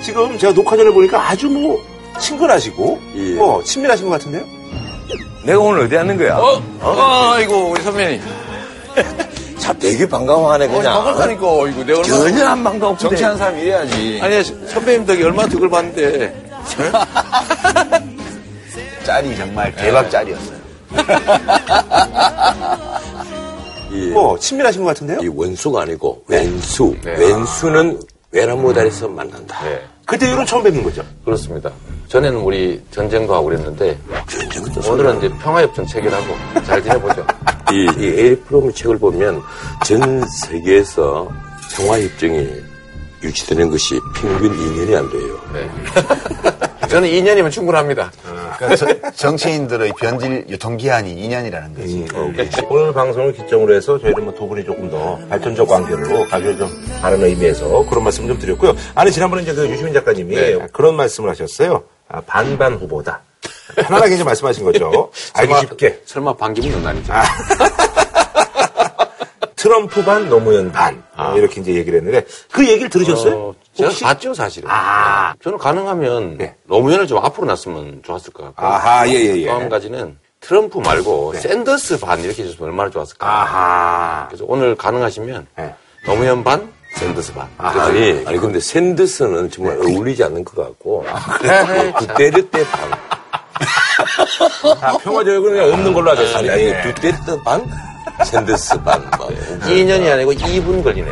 지금 제가 녹화 전에 보니까 아주 뭐 친근하시고 예. 뭐 친밀하신 것 같은데요? 내가 오늘 어디 하는 거야? 어? 아이고, 우리 선배님. [laughs] 참 되게 반가워하네, 어, 그냥. 반갑다니까, 이거. 내가 얼마나. 전혀 안 반가운데. 정치하는 사람 이래야지. 아니, 선배님 덕에 얼마나 덕을 봤는데. [laughs] 짤이 정말 대박 짤이었어요. 이, 뭐 친밀하신 것 같은데요? 이 원수가 아니고 왼수. 왼수는 외나무다리에서 만난다. 그때 이후로 처음 뵙는 거죠? 그렇습니다. 전에는 우리 전쟁도 하고 그랬는데 전쟁도 오늘은 이제 평화협정 체결하고 잘 지내보죠. [laughs] 이, 이 에릭 프롬의 책을 보면 전 세계에서 평화협정이 유치되는 것이 평균 2년이 안 돼요. 네. [laughs] 저는 2년이면 충분합니다. 그러니까 저- 정치인들의 변질 유통기한이 2년이라는 거지. 오늘 방송을 기점으로 해서 저희는 뭐 두 분이 조금 더 발전적 관계로 가기를 좀 바라는 의미에서 그런 말씀 좀 드렸고요. 아니 지난번에 이제 그 유시민 작가님이 그런 말씀을 하셨어요. 아, 반반 후보다. 편안하게 이제 말씀하신 거죠. [laughs] 알기 쉽게. 설마 반기문은 아니죠. 트럼프 반, 노무현 반. 어, 이렇게 이제 얘기를 했는데 그 얘기를 들으셨어요? 어, 제가? 봤죠, 사실은. 아, 저는 가능하면 네. 노무현을 좀 앞으로 놨으면 좋았을 것 같고. 아하, 예, 예, 예. 또 한 가지는 트럼프 말고 샌더스 반 이렇게 해줬으면 얼마나 좋았을까. 아하. 그래서 오늘 가능하시면 네. 노무현 반, 샌더스 반. 아니, 아니, 근데 샌더스는 정말 어울리지 않는 것 같고, 두테르테 반. [laughs] 아, 평화적으로 그냥 없는 걸로 하겠습니다. 아니, 예. 두테르테 반, 샌더스 반. 뭐. 2년이 아니고 2분 걸리네.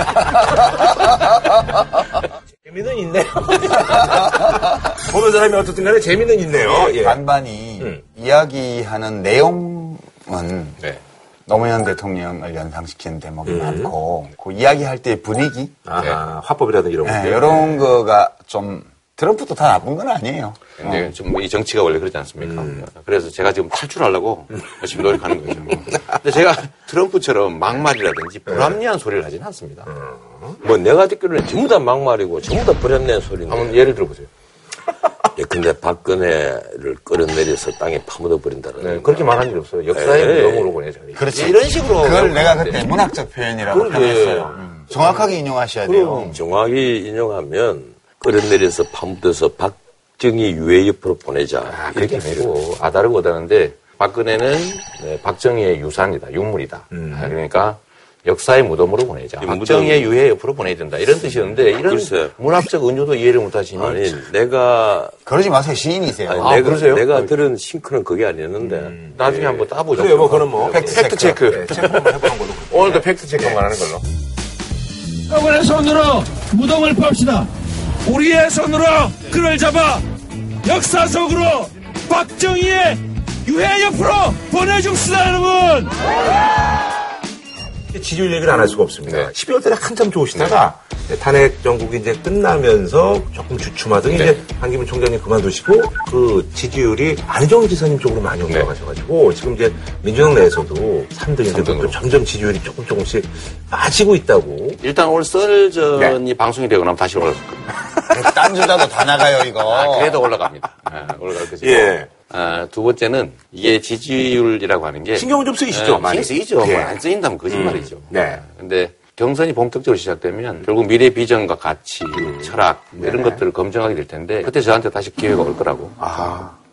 [laughs] 재미는 있네요. 보는 사람이 어떻든 간에 재미는 있네요. 예. 반반이 음. 이야기하는 내용은 네. 노무현 대통령을 연상시키는 대목이 많고 그 이야기할 때 분위기 아하, 화법이라든지 이런 네. 이런 거가 좀 트럼프도 다 나쁜 건 아니에요. 근데 좀이 정치가 원래 그렇지 않습니까? 그래서 제가 지금 탈출하려고 열심히 노력하는 거죠. 근데 제가 트럼프처럼 막말이라든지 불합리한 소리를 하진 않습니다. 뭐 내가 듣기로는 전부 다 막말이고 전부 다 버렸네 소리인데. 한번 예를 들어보세요. 예, 근데 박근혜를 끌어내려서 땅에 파묻어 버린다는. 네, 그렇게 말한 일 없어요. 역사의 네. 무덤으로 보내 저희. 그렇지. 이런 식으로 그걸 내가 그때 문학적 표현이라고. 표현했어요. 음. 정확하게 인용하셔야 돼요. 정확히 인용하면 끌어내려서 파묻어서 박정희 유해 옆으로 보내자. 아, 그렇게 아니고 아다르고 다른데 박근혜는 네, 박정희의 유산이다, 유물이다. 아, 그러니까 역사의 무덤으로 보내자. 이 박정희의 유해 옆으로 보내야 된다. 이런 뜻이었는데 이런 글쎄. 문학적 은유도 이해를 못하시니 아니, 내가, 그러지 마세요. 시인이세요. 아니, 아, 내가, 그러세요? 내가 들은 sync는 그게 아니었는데. 나중에 한번 따보죠. 그래요, 뭐, 그거는 뭐. fact check. 네, 체크 한번 해보는 걸로. 오늘도 fact check만 하는 걸로. 여러분의 손으로 무덤을 팝시다. 우리의 손으로 그를 잡아 역사 속으로 박정희의 유해 옆으로 보내줍시다, 여러분! 지지율 얘기를 안 할 수가 없습니다. 네. 12월 달에 한참 좋으시다가 이제 탄핵 정국이 이제 끝나면서 조금 주춤하더니 네. 이제 반기문 총장님 그만두시고 그 지지율이 안희정 지사님 쪽으로 많이 네. 올라가셔가지고 지금 이제 민주당 내에서도 3등인데 삼등으로. 점점 지지율이 조금 조금씩 빠지고 있다고. 일단 오늘 썰전이 방송이 되고 나면 다시 올라갈 겁니다. 딴 주자도 다 나가요, 이거. 아, 그래도 올라갑니다. 아, 올라갈 거죠. 예. 아, 두 번째는 이게 지지율이라고 하는 게 신경은 좀 쓰이시죠, 예, 많이? 쓰이죠. 예. 뭐안 쓰인다면 거짓말이죠. 네. 근데 경선이 본격적으로 시작되면 결국 미래 비전과 가치, 철학 뭐 이런 것들을 검증하게 될 텐데 그때 저한테 다시 기회가 올 거라고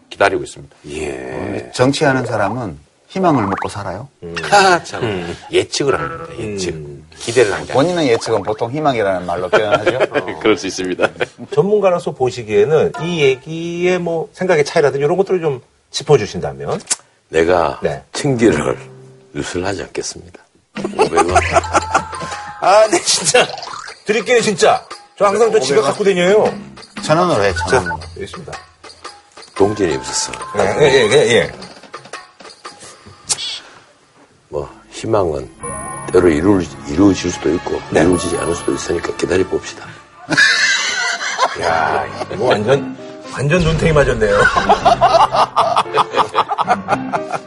기다리고 있습니다. 예. 정치하는 사람은 희망을 먹고 살아요. 하, 참 예측을 합니다. 예측. 기대를 한게 아니라. 본인의 예측은 보통 희망이라는 말로 표현하죠. [laughs] 그럴 수 있습니다. [laughs] 전문가로서 보시기에는 이 얘기의 뭐 생각의 차이라든지 이런 것들을 좀 짚어주신다면. 내가 네. 층기를 누설하지 않겠습니다. 500원. [laughs] 아, 네, 진짜. 드릴게요, 진짜. 저 항상 저 지갑 갖고 다녀요. 천 원으로 해, 천 원으로. 있습니다. 동전이 없었어. 예, 예, 예, 예. 뭐, 희망은 때로 이루, 이루어질 수도 있고, 네. 이루어지지 않을 수도 있으니까 기다려 봅시다. [laughs] 야, 이거 완전, 완전 눈탱이 맞았네요. [laughs]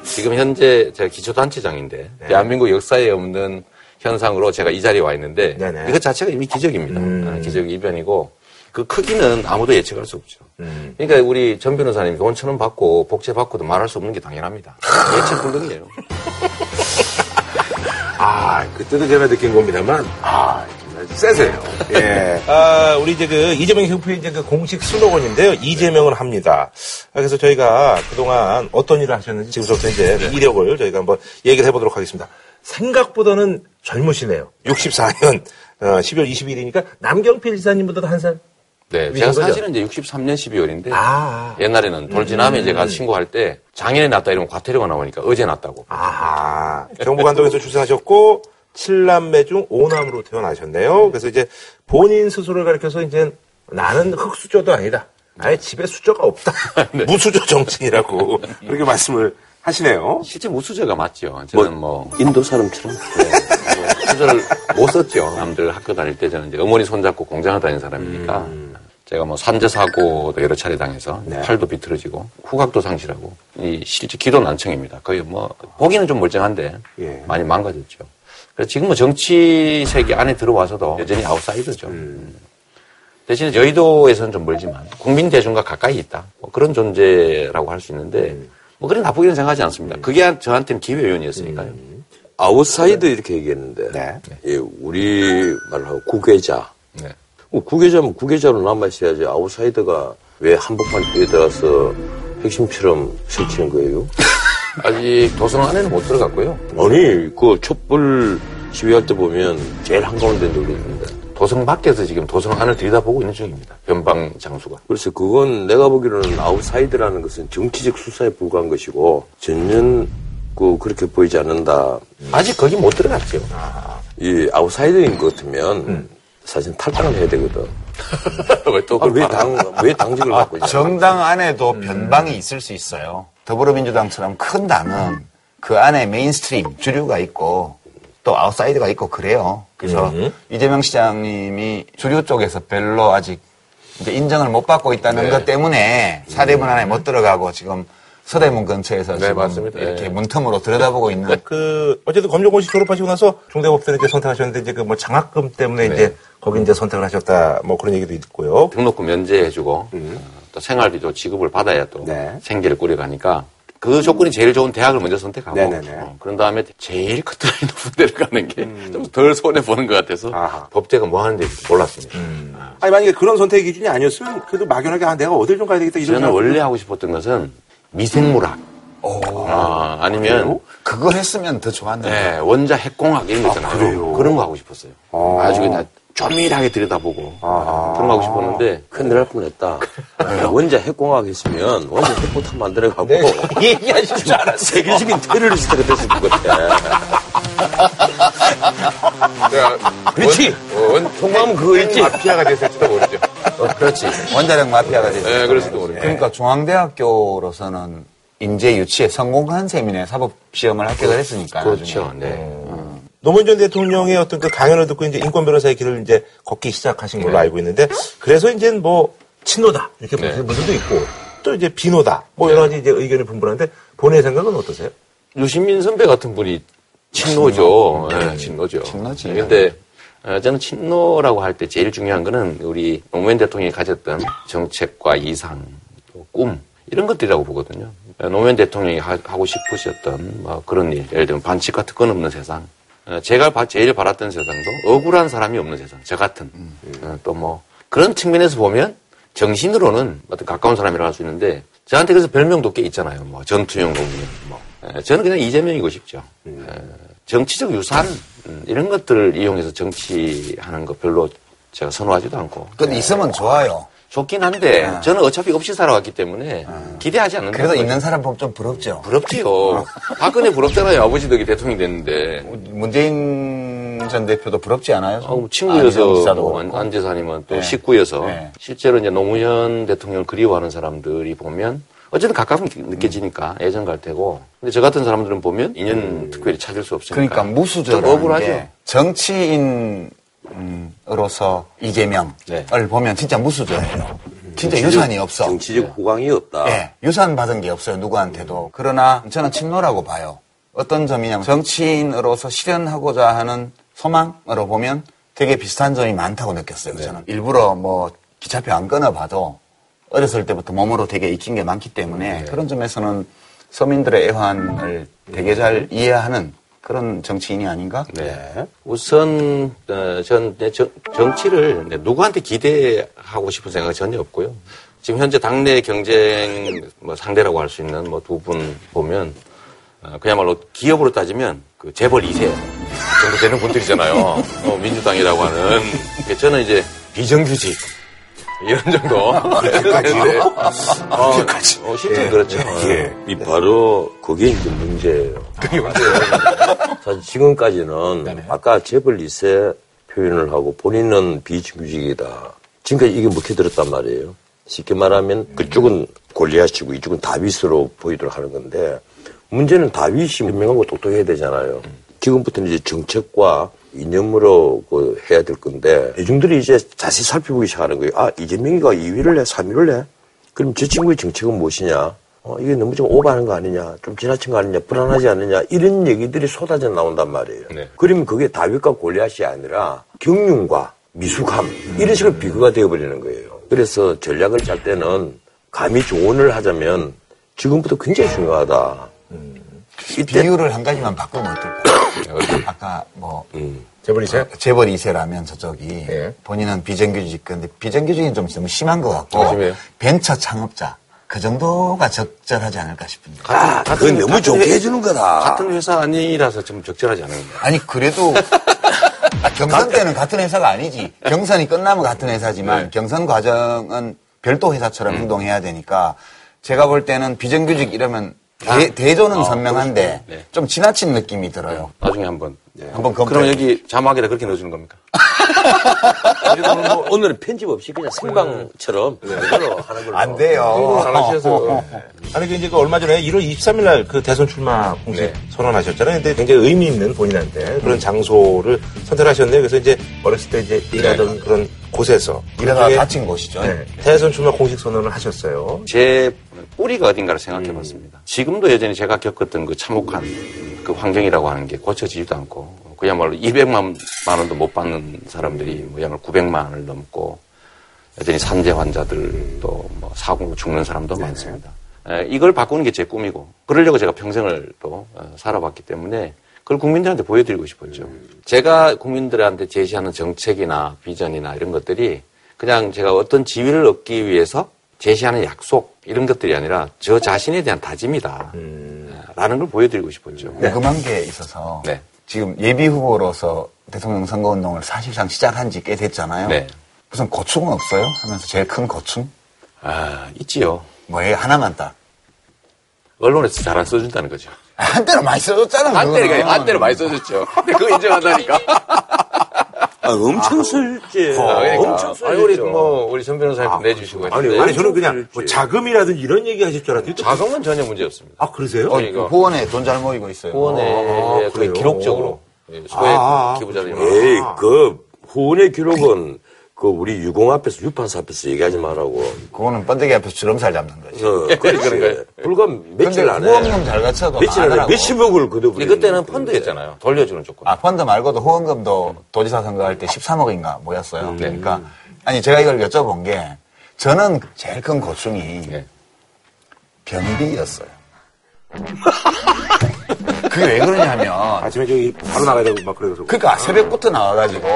지금 현재 제가 기초단체장인데 대한민국 역사에 없는 현상으로 제가 이 자리에 와 있는데 네네. 이것 자체가 이미 기적입니다. 아, 기적 이변이고 그 크기는 아무도 예측할 수 없죠. 그러니까 우리 전 변호사님이 돈 천 원 받고 복제 받고도 말할 수 없는 게 당연합니다. [laughs] 예측 불능이에요. 아, 그때도 제가 느낀 겁니다만, 아, 정말 세세요. 예. 아, 우리 이제 그 이재명 협회 이제 그 공식 슬로건인데요. 이재명은 합니다. 아, 그래서 저희가 그동안 어떤 일을 하셨는지 지금부터 이제 이력을 저희가 한번 얘기를 해보도록 하겠습니다. 생각보다는 젊으시네요. 64년 어, 12월 20일이니까 남경필 지사님보다도 한 살. 네, 제가 거죠? 사실은 이제 63년 12월인데 아. 옛날에는 돌 지나면 제가 신고할 때 장인에 났다 이러면 과태료가 나오니까 어제 났다고. 아하. 경북안동에서 출생하셨고, 7남매 중 5남으로 태어나셨네요. 그래서 이제 본인 스스로를 가리켜서 이제 나는 흑수저도 아니다. 아예 집에 수저가 없다. [laughs] 무수저 정신이라고 [laughs] 그렇게 말씀을 하시네요. 실제 무수저가 맞죠. 저는 뭐 인도 사람처럼. 수저를 못 썼죠. 남들 학교 다닐 때 저는 이제 어머니 손잡고 공장을 다닌 사람이니까 제가 뭐 산재 사고도 여러 차례 당해서 팔도 비틀어지고 후각도 상실하고 이 실제 기도 난청입니다. 거의 뭐 보기는 좀 멀쩡한데 예. 많이 망가졌죠. 그래서 지금 뭐 정치 세계 안에 들어와서도 여전히 아웃사이더죠. 음. 대신에 여의도에서는 좀 멀지만 국민 대중과 가까이 있다. 뭐 그런 존재라고 할 수 있는데 뭐 그래 나쁘게는 생각하지 않습니다. 그게 저한테는 기회 요인이었으니까요. 아웃사이드 이렇게 얘기했는데, 네. 예, 우리 말로 국외자. 네. 뭐 국외자면 국외자로 남아있어야지 아웃사이더가 왜 한복판 뒤에 들어가서 핵심처럼 설치는 거예요? [laughs] 아직 도성 안에는 못 들어갔고요. 아니, 그 촛불 시위할 때 보면 제일 한가운데 놀리는데. 도성 밖에서 지금 도성 안을 들여다보고 있는 중입니다. 변방 장수가. 그래서 그건 내가 보기로는 아웃사이드라는 것은 정치적 수사에 불과한 것이고 전혀 그 그렇게 보이지 않는다. 아직 거기 못 들어갔죠. 이 아웃사이더인 것 같으면 사실 탈당을 해야 되거든. [laughs] 왜또 아, 왜 당, 왜 당직을 갖고 있냐. 정당 안에도 변방이 있을 수 있어요. 더불어민주당처럼 큰 당은 그 안에 mainstream, 주류가 있고 또 아웃사이드가 있고 그래요. 그래서 이재명 시장님이 주류 쪽에서 별로 아직 인정을 못 받고 있다는 네. 것 때문에 사대문 안에 못 들어가고 지금 서대문 근처에서 네, 지금 맞습니다. 이렇게 네. 문틈으로 들여다보고 있는 그, 어쨌든 검정고시 졸업하시고 나서 중대법대를 이제 선택하셨는데 이제 그 뭐 장학금 때문에 네. 이제 거기 이제 선택을 하셨다 뭐 그런 얘기도 있고요. 등록금 면제해주고 어, 또 생활비도 지급을 받아야 또 네. 생계를 꾸려가니까 그 조건이 제일 좋은 대학을 먼저 선택하고 네네네. 어, 그런 다음에 제일 커트라인 높은 데를 가는 게 좀덜 손해 보는 것 같아서 아하. 법제가 뭐 하는지 몰랐습니다. 아니 만약에 그런 선택 기준이 아니었으면 그래도 막연하게 아 내가 어딜 좀 가야 되겠다 이런 저는 생각. 원래 하고 싶었던 것은 미생물학 아, 아니면 그거 했으면 더 좋았는데. 네, 원자 핵공학 이런 거 있잖아요. 그런 거 하고 싶었어요. 아주 그냥 쪼밀하게 들여다보고 그런 거 하고 싶었는데 큰일 날 뻔했다. 원자 핵공학 했으면 원자 핵포탄 만들어가고 [laughs] 얘기하실 줄 알았어. 세계적인 테러리스트가 됐을 것 같아. 그렇지. 원, 통과하면 그거 있지. 마피아가 됐을지도 모르죠. 그렇지. 원자력 마피아가 되죠. 네, 그럴지도 모르죠. 그러니까 중앙대학교로서는 인재 유치에 성공한 셈이네. 사법 시험을 합격을 했으니까. 그렇죠. 나중에. 네. 노무현 전 대통령의 어떤 그 강연을 듣고 이제 인권 변호사의 길을 이제 걷기 시작하신 걸로 알고 있는데 그래서 이제 뭐 친노다 이렇게 보시는 분들도 있고 또 이제 비노다 뭐 여러 가지 이제 의견이 분분한데 본인의 생각은 어떠세요? 유시민 선배 같은 분이 친노죠. 네, 친노죠. 친노지. 근데 어, 저는 친노라고 할 때 제일 중요한 거는 우리 노무현 대통령이 가졌던 정책과 이상, 또 꿈, 이런 것들이라고 보거든요. 어, 노무현 대통령이 하, 고 싶으셨던 뭐 그런 일, 예를 들면 반칙과 특권 없는 세상. 어, 제가 바- 제일 바랐던 세상도 억울한 사람이 없는 세상, 저 같은. 또 뭐 그런 측면에서 보면 정신으로는 어떤 가까운 사람이라고 할수 있는데 저한테 그래서 별명도 꽤 있잖아요. 뭐 전투형 공무원. 뭐 에, 저는 그냥 이재명이고 싶죠. 에, 정치적 유산 음, 이런 것들을 이용해서 정치하는 거 별로 제가 선호하지도 않고 근데 있으면 좋아요. 좋긴 한데 저는 어차피 없이 살아왔기 때문에 기대하지 않는다. 그래도 있는 사람 보면 좀 부럽죠. 부럽지요. [laughs] 박근혜 부럽잖아요. 아버지 덕에 대통령이 됐는데. 문재인 전 대표도 부럽지 않아요? 아, 뭐 친구여서 뭐. 안재사님은 또 네. 식구여서 네. 실제로 이제 노무현 대통령을 그리워하는 사람들이 보면 어쨌든 가까움 느껴지니까 애정 갈 테고 근데 저 같은 사람들은 보면 인연 특별히 찾을 수 없으니까 그러니까 좀 무수저라는 억울하죠. 게 정치인으로서 이재명을 네. 보면 진짜 무수저예요. 진짜 유산이 없어. 정치적 후광이 없다. 예, 유산 받은 게 없어요, 누구한테도. 그러나 저는 친노라고 봐요. 어떤 점이냐면 정치인으로서 실현하고자 하는 소망으로 보면 되게 비슷한 점이 많다고 느꼈어요, 저는. 일부러 뭐 기차표 안 끊어봐도 어렸을 때부터 몸으로 되게 익힌 게 많기 때문에 그런 점에서는 서민들의 애환을 되게 잘 이해하는 그런 정치인이 아닌가? 네. 우선 어, 전 정, 정치를 내 누구한테 기대하고 싶은 생각이 전혀 없고요. 지금 현재 당내 경쟁 뭐 상대라고 할 수 있는 뭐 두 분 보면 어, 그야말로 기업으로 따지면 그 재벌 2세 정도 되는 분들이잖아요. [laughs] 어, 민주당이라고 하는. 그러니까 저는 이제 비정규직 이런 정도. 되는데, 어, 어, 실제 그렇죠. 예. 이 바로 그게 이제 문제예요. 그게 문제예요. 사실 지금까지는 아까 재벌 2세 표현을 하고 본인은 비정규직이다. 지금까지 이게 먹혀들었단 말이에요. 쉽게 말하면 그쪽은 골리앗이고 이쪽은 다윗으로 보이도록 하는 건데 문제는 다윗이 분명하고 똑똑해야 되잖아요. 지금부터는 이제 정책과 이념으로 그 해야 될 건데 대중들이 이제 자세히 살펴보기 시작하는 거예요. 아 이재명이가 2위를 해, 3위를 해? 그럼 저 친구의 정책은 무엇이냐? 어, 이게 너무 좀 오버하는 거 아니냐? 좀 지나친 거 아니냐? 불안하지 않느냐? 이런 얘기들이 쏟아져 나온단 말이에요. 그러면 그게 다윗과 골리앗이 아니라 경륜과 미숙함 이런 식으로 비교가 되어버리는 거예요. 그래서 전략을 짤 때는 감히 조언을 하자면 지금부터 굉장히 중요하다. 이때 비율을 한 가지만 바꾸면 어떨까요? [coughs] 아까 뭐 재벌 2세? 재벌 2세라면 저쪽이 예. 본인은 비정규직 근데 비정규직은 좀 너무 심한 것 같고 심해요? 벤처 창업자 그 정도가 적절하지 않을까 싶은데 아, 그건 너무 좋게 해주는 거다. 같은 회사 아니라서 좀 적절하지 않은 거예요. 아니 그래도 [laughs] 아, 경선 때는 같은 회사가 아니지 경선이 끝나면 같은 회사지만 경선 과정은 별도 회사처럼 행동해야 되니까 제가 볼 때는 비정규직 이러면 대, 대조는 선명한데 네. 좀 지나친 느낌이 들어요. 나중에 한번. 한번 검토해 그럼 여기 자막에다 그렇게 넣어주는 겁니까? [laughs] 뭐 오늘은 편집 없이 그냥 생방처럼 그대로 하는 걸로. 안 돼요. 잘하셔서. [laughs] 아니, 그 이제 그 얼마 전에 1월 23일 날 그 대선 출마 공식 네. 선언하셨잖아요. 근데 굉장히 의미 있는 본인한테 그런 장소를 선택하셨네요. 그래서 이제 어렸을 때 이제 일하던 그런 곳에서. 그중에 다친 곳이죠. 네, 대선 출마 공식 선언을 하셨어요. 제 뿌리가 어딘가를 생각해 봤습니다. 지금도 여전히 제가 겪었던 그 참혹한 그 환경이라고 하는 게 고쳐지지도 않고 그야말로 200만 원도 못 받는 사람들이 뭐야말로 900만 원을 넘고 여전히 산재 환자들도 뭐 사고로 죽는 사람도 많습니다. 에, 이걸 바꾸는 게 제 꿈이고 그러려고 제가 평생을 또 어, 살아봤기 때문에 그걸 국민들한테 보여드리고 싶었죠. 제가 국민들한테 제시하는 정책이나 비전이나 이런 것들이 그냥 제가 어떤 지위를 얻기 위해서 제시하는 약속 이런 것들이 아니라 저 자신에 대한 다짐이다. 에, 있다라는 걸 보여드리고 싶었죠. 궁금한 게 있어서 네. 지금 예비 후보로서 대통령 선거 운동을 사실상 시작한 지 꽤 됐잖아요. 네. 무슨 고충은 없어요? 하면서 제일 큰 고충? 아, 있지요. 뭐예요? 하나만 딱. 언론에서 잘 안 써준다는 거죠. 한때는 많이 써줬잖아. 한때가. 한때로 많이 써줬죠. 근데 그거 인정한다니까. [laughs] 아, 엄청 쓸지. 엄청 쓸지. 아니, 우리 뭐 우리 전 변호사님 내주시고 아니, 했는데 아니 저는 그냥 뭐 자금이라든지 이런 얘기 하실 줄 또- 자금은 전혀 문제 없습니다. 아 그러세요? 어, 그러니까. 그 후원에 돈 잘 모이고 있어요. 후원에 아, 거의 그래요? 기록적으로 예, 소액 아, 기부자들이 에이, 그 후원의 기록은 [laughs] 그 우리 유공 앞에서 유판사 앞에서 얘기하지 말라고. 그거는 번데기 앞에서 주름살 잡는 거지. 어, 그렇지. 불과 며칠 근데 안에 후원금 잘 갖춰도 며칠 안에. 몇십억을 근데 걷어버리는 그때는. 펀드였잖아요. 돌려주는 조건. 아, 펀드 말고도 후원금도 도지사 선거할 때 13억인가 모였어요. 음. 그러니까, 아니, 제가 이걸 여쭤본 게, 저는 제일 큰 고충이 네. 변비였어요. [laughs] 그게 왜 그러냐면, 아침에 저기 바로 나가야 되고 막 그래서 그러니까 새벽부터 나와가지고,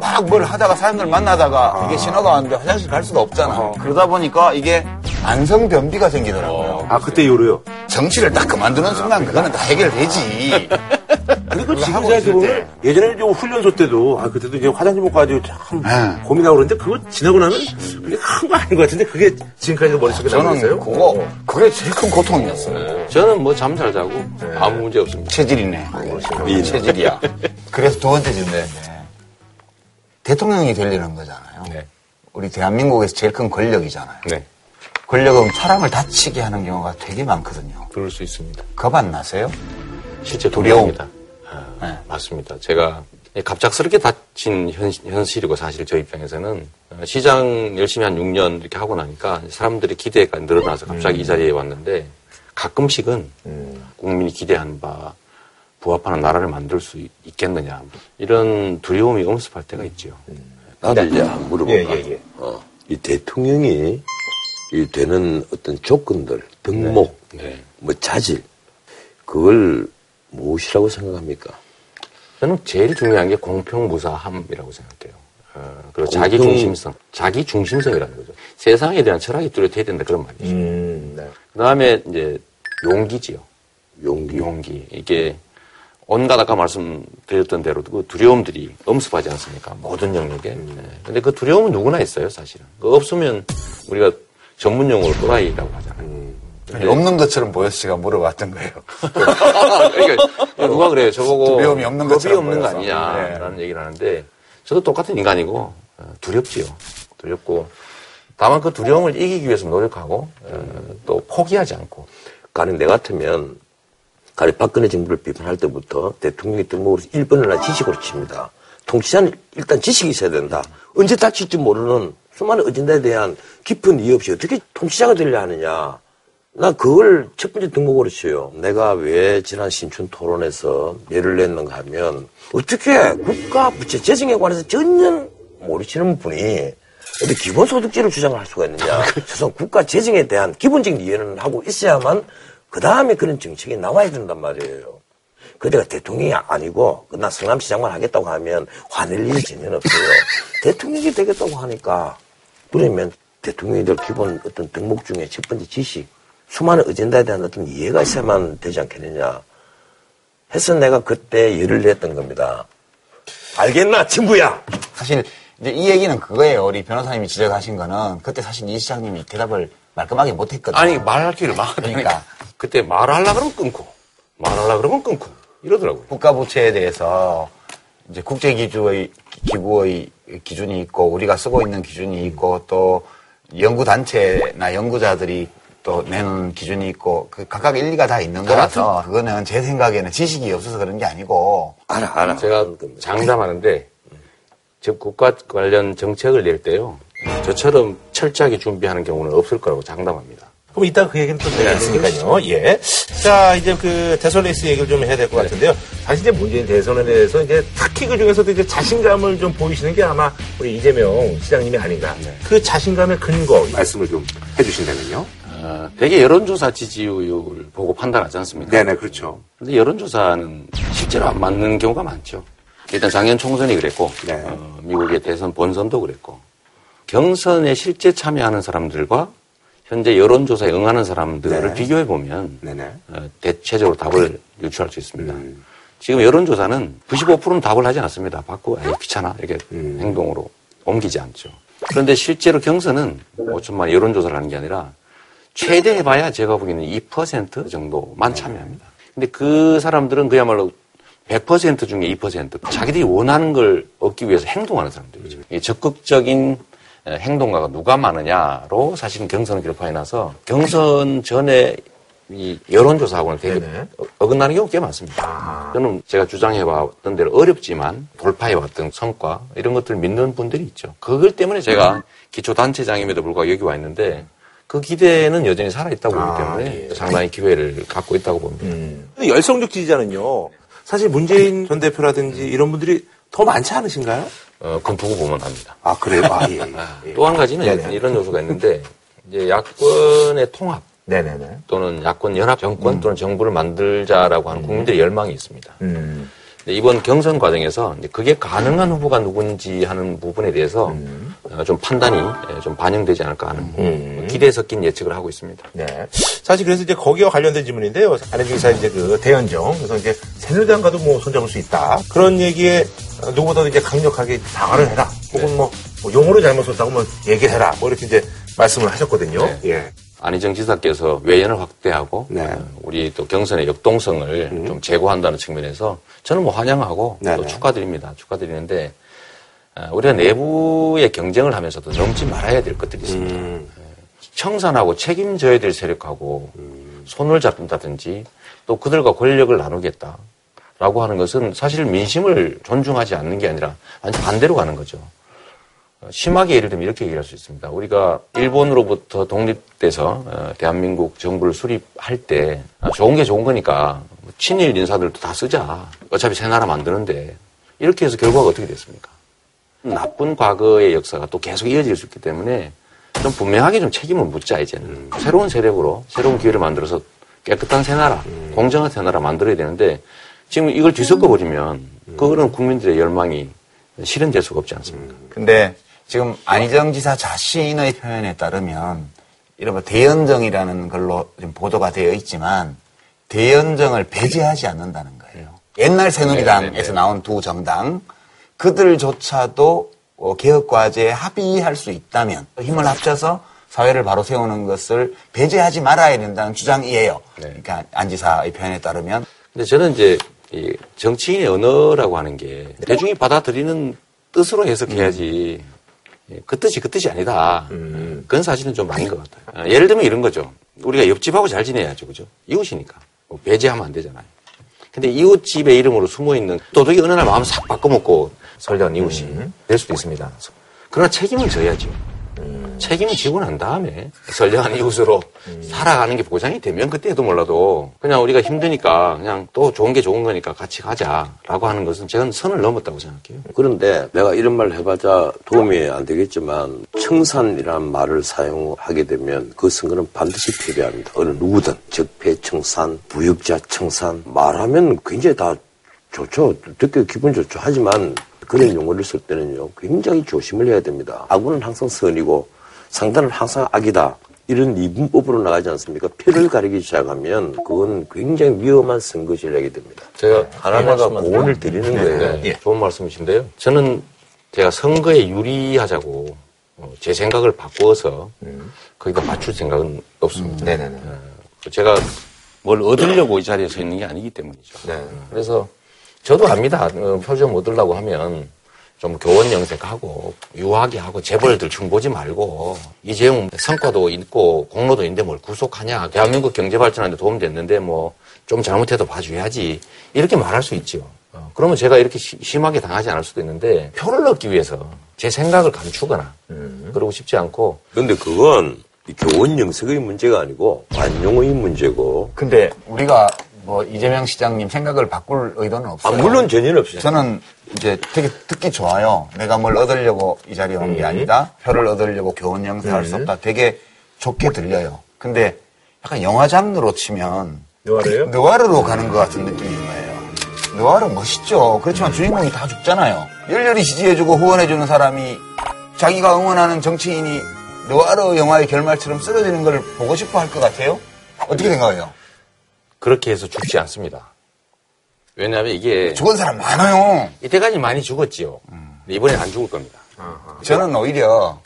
막 뭘 하다가 사람들 만나다가 이게 신호가 왔는데 화장실 갈 수가 없잖아. 그러다 보니까 이게 안성 변비가 생기더라고요. 아 그때 요로요. 정치를 딱 그만두는 순간 그거는 다 해결되지. [laughs] 근데 그 지금 생각해보면 예전에 좀 훈련소 때도 아 그때도 이제 화장실 못 가지고 참 네. 고민하고 그러는데 그거 지나고 나면 그게 큰 거 아닌 것 같은데 그게 지금까지도 머릿속에 남아 저는 있어요? 그거, 그게 제일 큰 고통이었어요. 저는 뭐 잠 잘 자고 아무 문제 없습니다. 체질이네. 체질이야. [laughs] 그래서 두 번째 질문인데 대통령이 되려는 거잖아요. 네. 우리 대한민국에서 제일 큰 권력이잖아요. 네. 권력은 사람을 다치게 하는 경우가 되게 많거든요. 그럴 수 있습니다. 겁 안 나세요? 실제 두려움. 두려움입니다. 아, 네. 맞습니다. 제가 갑작스럽게 닥친 현, 현실이고 사실 저 입장에서는 어, 시장 열심히 한 6년 이렇게 하고 나니까 사람들의 기대가 늘어나서 갑자기 이 자리에 왔는데 가끔씩은 국민이 기대한 바 부합하는 나라를 만들 수 있- 있겠느냐 이런 두려움이 엄습할 때가 있죠. 나도 이제 한번 물어볼까? 예, 예, 예. 어, 이 대통령이 이 되는 어떤 조건들, 등목, 네. 뭐 자질, 그걸 무엇이라고 생각합니까? 저는 제일 중요한 게 공평무사함이라고 생각해요. 어, 그리고 공평- 자기 중심성, 자기 중심성이라는 거죠. 세상에 대한 철학이 뚜렷해야 된다 그런 말이죠. 음, 네. 그 다음에 이제 용기지요. 용기. 용기. 이게 온갖 아까 말씀드렸던 대로 그 두려움들이 엄습하지 않습니까? 모든 영역에. 네. 근데 그 두려움은 누구나 있어요, 사실은. 그 없으면 우리가 전문 용어로 또라이라고 하잖아요. 없는 것처럼 보여서 제가 물어봤던 거예요. 그러니까 누가 그래요? 저보고 두려움이 없는 것처럼 없는 거 보여서. 아니냐라는 얘기를 하는데 저도 똑같은 인간이고 어, 두렵지요. 두렵고 다만 그 두려움을 이기기 위해서 노력하고 어, 또 포기하지 않고 가령 내 같으면 가령 박근혜 정부를 비판할 때부터 대통령이 등록으로 1번을 나 지식으로 칩니다. 통치자는 일단 지식이 있어야 된다. 언제 다칠지 모르는 수많은 어진다에 대한 깊은 이해 없이 어떻게 통치자가 되려 하느냐. 나 그걸 첫 번째 등록으로 쳐요. 내가 왜 지난 신춘 토론에서 예를 냈는가 하면 어떻게 국가 부채 재정에 관해서 전혀 모르시는 분이 어떻게 기본소득제를 주장을 할 수가 있느냐. 그래서 국가 재정에 대한 기본적인 이해는 하고 있어야만 그 다음에 그런 정책이 나와야 된단 말이에요. 그 내가 대통령이 아니고 나 성남시장만 하겠다고 하면 화낼 일이 전혀 없어요. [laughs] 대통령이 되겠다고 하니까 그러면 대통령이 될 기본 어떤 등록 중에 첫 번째 지식, 수많은 어젠다에 대한 어떤 이해가 있어야만 되지 않겠느냐. 해서 내가 그때 예를 냈던 겁니다. 알겠나, 친구야? 사실 이제 이 얘기는 그거예요. 우리 변호사님이 지적하신 거는 그때 사실 이 시장님이 대답을 말끔하게 못했거든요. 아니 말할 기를 막 그러니까. 그때 말하려 그러면 끊고 말하려 그러면 끊고 이러더라고요. 국가 부채에 대해서 이제 국제 기구의 기구의 기준이 있고 우리가 쓰고 있는 기준이 있고 또 연구 단체나 연구자들이 또 내는 기준이 있고 그 각각 일리가 다 있는 거라서 그거는 제 생각에는 지식이 없어서 그런 게 아니고 알아, 알아. 제가 장담하는데 즉 국가 관련 정책을 낼 때요 저처럼 철저하게 준비하는 경우는 없을 거라고 장담합니다. 그럼 이따 그 얘기는 또 되겠으니까요. 예. 자, 이제 그 대선 레이스 얘기를 좀 해야 될 것 같은데요. 사실 이제 문재인 대선에 대해서 이제 특히 그 중에서도 이제 자신감을 좀 보이시는 게 아마 우리 이재명 시장님이 아닌가. 그 자신감의 근거. 말씀을 좀 해주신다면요. 어, 대개 여론조사 지지율을 보고 판단하지 않습니까? 네네 그렇죠. 근데 여론조사는 실제로 안 맞는 경우가 많죠. 일단 작년 총선이 그랬고, 네. 어, 미국의 대선 본선도 그랬고, 경선에 실제 참여하는 사람들과 현재 여론조사에 응하는 사람들을 네. 비교해 보면 네네. 어, 대체적으로 답을 유추할 수 있습니다. 지금 여론조사는 95%는 답을 하지 않습니다. 받고 에이, 귀찮아 이렇게 행동으로 옮기지 않죠. 그런데 실제로 경선은 5천만 여론조사를 하는 게 아니라 최대 해봐야 제가 보기에는 2% 정도만 참여합니다. 근데 그 사람들은 그야말로 100% 중에 2% 자기들이 원하는 걸 얻기 위해서 행동하는 사람들이죠. 이 적극적인 에, 행동가가 누가 많으냐로 사실은 경선을 기록해 놔서 경선 전에 이 여론조사하고는 되게 네네. 어- 어긋나는 경우가 꽤 많습니다. 저는 제가 주장해왔던 대로 어렵지만 돌파해왔던 성과 이런 것들을 믿는 분들이 있죠. 그걸 때문에 제가 기초단체장임에도 불구하고 여기 와 있는데 그 기대는 여전히 살아있다고 보기 때문에 상당히 기회를 갖고 있다고 봅니다. 근데 열성적 지지자는요. 사실 문재인 전 대표라든지 이런 분들이 더 많지 않으신가요? 어, 그건 두고 보면 합니다. 아 그래요? 아 예. 예. [laughs] 또 한 가지는 네네. 이런 요소가 있는데 이제 야권의 통합 네네네. 또는 야권 연합 정권 또는 정부를 만들자라고 하는 국민들의 열망이 있습니다. 음. 근데 이번 경선 과정에서 그게 가능한 후보가 누군지 하는 부분에 대해서 음. 어, 좀 판단이 예, 좀 반영되지 않을까 하는 기대에 섞인 예측을 하고 있습니다. 네. 사실 그래서 이제 거기와 관련된 질문인데요. 안혜중 기사 이제 그 대연정. 그래서 이제 새누리당과도 뭐 손잡을 수 있다. 그런 얘기에 누구보다도 이제 강력하게 사과를 해라. 혹은 뭐, 뭐 용어를 잘못 썼다고 뭐 얘기를 해라. 뭐 이렇게 이제 말씀을 하셨거든요. 예. 안희정 지사께서 외연을 확대하고 네. 어, 우리 또 경선의 역동성을 좀 제고한다는 측면에서 저는 뭐 환영하고 또 네네. 축하드립니다. 축하드리는데 어, 우리가 내부의 경쟁을 하면서도 넘지 말아야 될 것들이 있습니다. 음. 예, 청산하고 책임져야 될 세력하고 손을 잡는다든지 또 그들과 권력을 나누겠다라고 하는 것은 사실 민심을 존중하지 않는 게 아니라 완전 반대로 가는 거죠. 어, 심하게 예를 들면 이렇게 얘기할 수 있습니다. 우리가 일본으로부터 독립돼서 어, 대한민국 정부를 수립할 때 아, 좋은 게 좋은 거니까 뭐 친일 인사들도 다 쓰자. 어차피 새 나라 만드는데 이렇게 해서 결과가 어떻게 됐습니까? 나쁜 과거의 역사가 또 계속 이어질 수 있기 때문에 좀 분명하게 좀 책임을 묻자 이제는 새로운 세력으로 새로운 기회를 만들어서 깨끗한 새 나라, 공정한 새 나라 만들어야 되는데 지금 이걸 뒤섞어 버리면 그거는 국민들의 열망이 실현될 수가 없지 않습니까? 근데 지금 안희정 지사 자신의 표현에 따르면 이른바 대연정이라는 걸로 지금 보도가 되어 있지만 대연정을 배제하지 않는다는 거예요. 옛날 새누리당에서 나온 두 정당 그들조차도 어, 개혁 과제에 합의할 수 있다면 힘을 합쳐서 사회를 바로 세우는 것을 배제하지 말아야 된다는 주장이에요. 그러니까 안 지사의 표현에 따르면 근데 저는 이제 이 정치인의 언어라고 하는 게 대중이 받아들이는 뜻으로 해석해야지 예, 그 뜻이 그 뜻이 아니다. 그건 사실은 좀 아닌 것 같아요. 어, 예를 들면 이런 거죠. 우리가 옆집하고 잘 지내야죠. 그죠? 이웃이니까. 뭐 배제하면 안 되잖아요. 근데 이웃집의 이름으로 숨어 있는 도둑이 어느 날 마음 싹 바꿔먹고 설령 이웃이 될 수도 있습니다. 그러나 책임을 져야죠. 책임을 지고 난 다음에 선량한 이웃으로 살아가는 게 보장이 되면 그때도 몰라도 그냥 우리가 힘드니까 그냥 또 좋은 게 좋은 거니까 같이 가자라고 하는 것은 제가 선을 넘었다고 생각해요. 그런데 내가 이런 말 해봤자 도움이 안 되겠지만 청산이라는 말을 사용하게 되면 그 선거는 반드시 패배합니다. 어느 누구든 적폐 청산, 부역자 청산 말하면 굉장히 다 좋죠. 듣기 기분 좋죠. 하지만 그런 용어를 쓸 때는요 굉장히 조심을 해야 됩니다. 악은 항상 선이고 상단은 항상 악이다. 이런 이분법으로 나가지 않습니까? 표를 가리기 시작하면 그건 굉장히 위험한 선거 전략이 됩니다. 제가 하나마다 말씀만 고언을 드리는 거예요. 네, 네. 좋은 말씀이신데요. 저는 제가 선거에 유리하자고 어, 제 생각을 바꿔서 거기다 맞출 생각은 없습니다. 네네네. 어, 제가 뭘 얻으려고 이 자리에 서 있는 게 아니기 때문이죠. 네. 그래서 저도 압니다. 어, 표좀 얻으려고 하면 좀 교원 영색하고 유하게 하고 재벌들 중 보지 말고 이재용 성과도 있고 공로도 있는데 뭘 구속하냐. 대한민국 경제 발전하는데 도움 됐는데 뭐 좀 잘못해도 봐줘야지. 이렇게 말할 수 있죠. 어, 그러면 제가 이렇게 시- 심하게 당하지 않을 수도 있는데 표를 얻기 위해서 제 생각을 감추거나 그러고 싶지 않고. 근데 그건 이 교원 영색의 문제가 아니고 관용의 문제고. 근데 우리가 뭐 이재명 시장님 생각을 바꿀 의도는 아, 없어요. 물론 전혀 없어요. 저는 이제 되게 듣기 좋아요. 내가 뭘 얻으려고 이 자리에 온게 아니다. 표를 얻으려고 교원 영사할 수 없다. 되게 좋게 들려요. 근데 약간 영화 장르로 치면 누아르요? 느와르로 가는 것 같은 느낌인 거예요. 느와르 멋있죠. 그렇지만 주인공이 다 죽잖아요. 열렬히 지지해주고 후원해주는 사람이 자기가 응원하는 정치인이 느와르 영화의 결말처럼 쓰러지는 걸 보고 싶어 할 것 같아요? 어떻게 생각해요? 그렇게 해서 죽지 않습니다. 왜냐하면 이게 죽은 사람 많아요. 이때까지 많이 죽었지요. 근데 이번엔 안 죽을 겁니다. 저는 오히려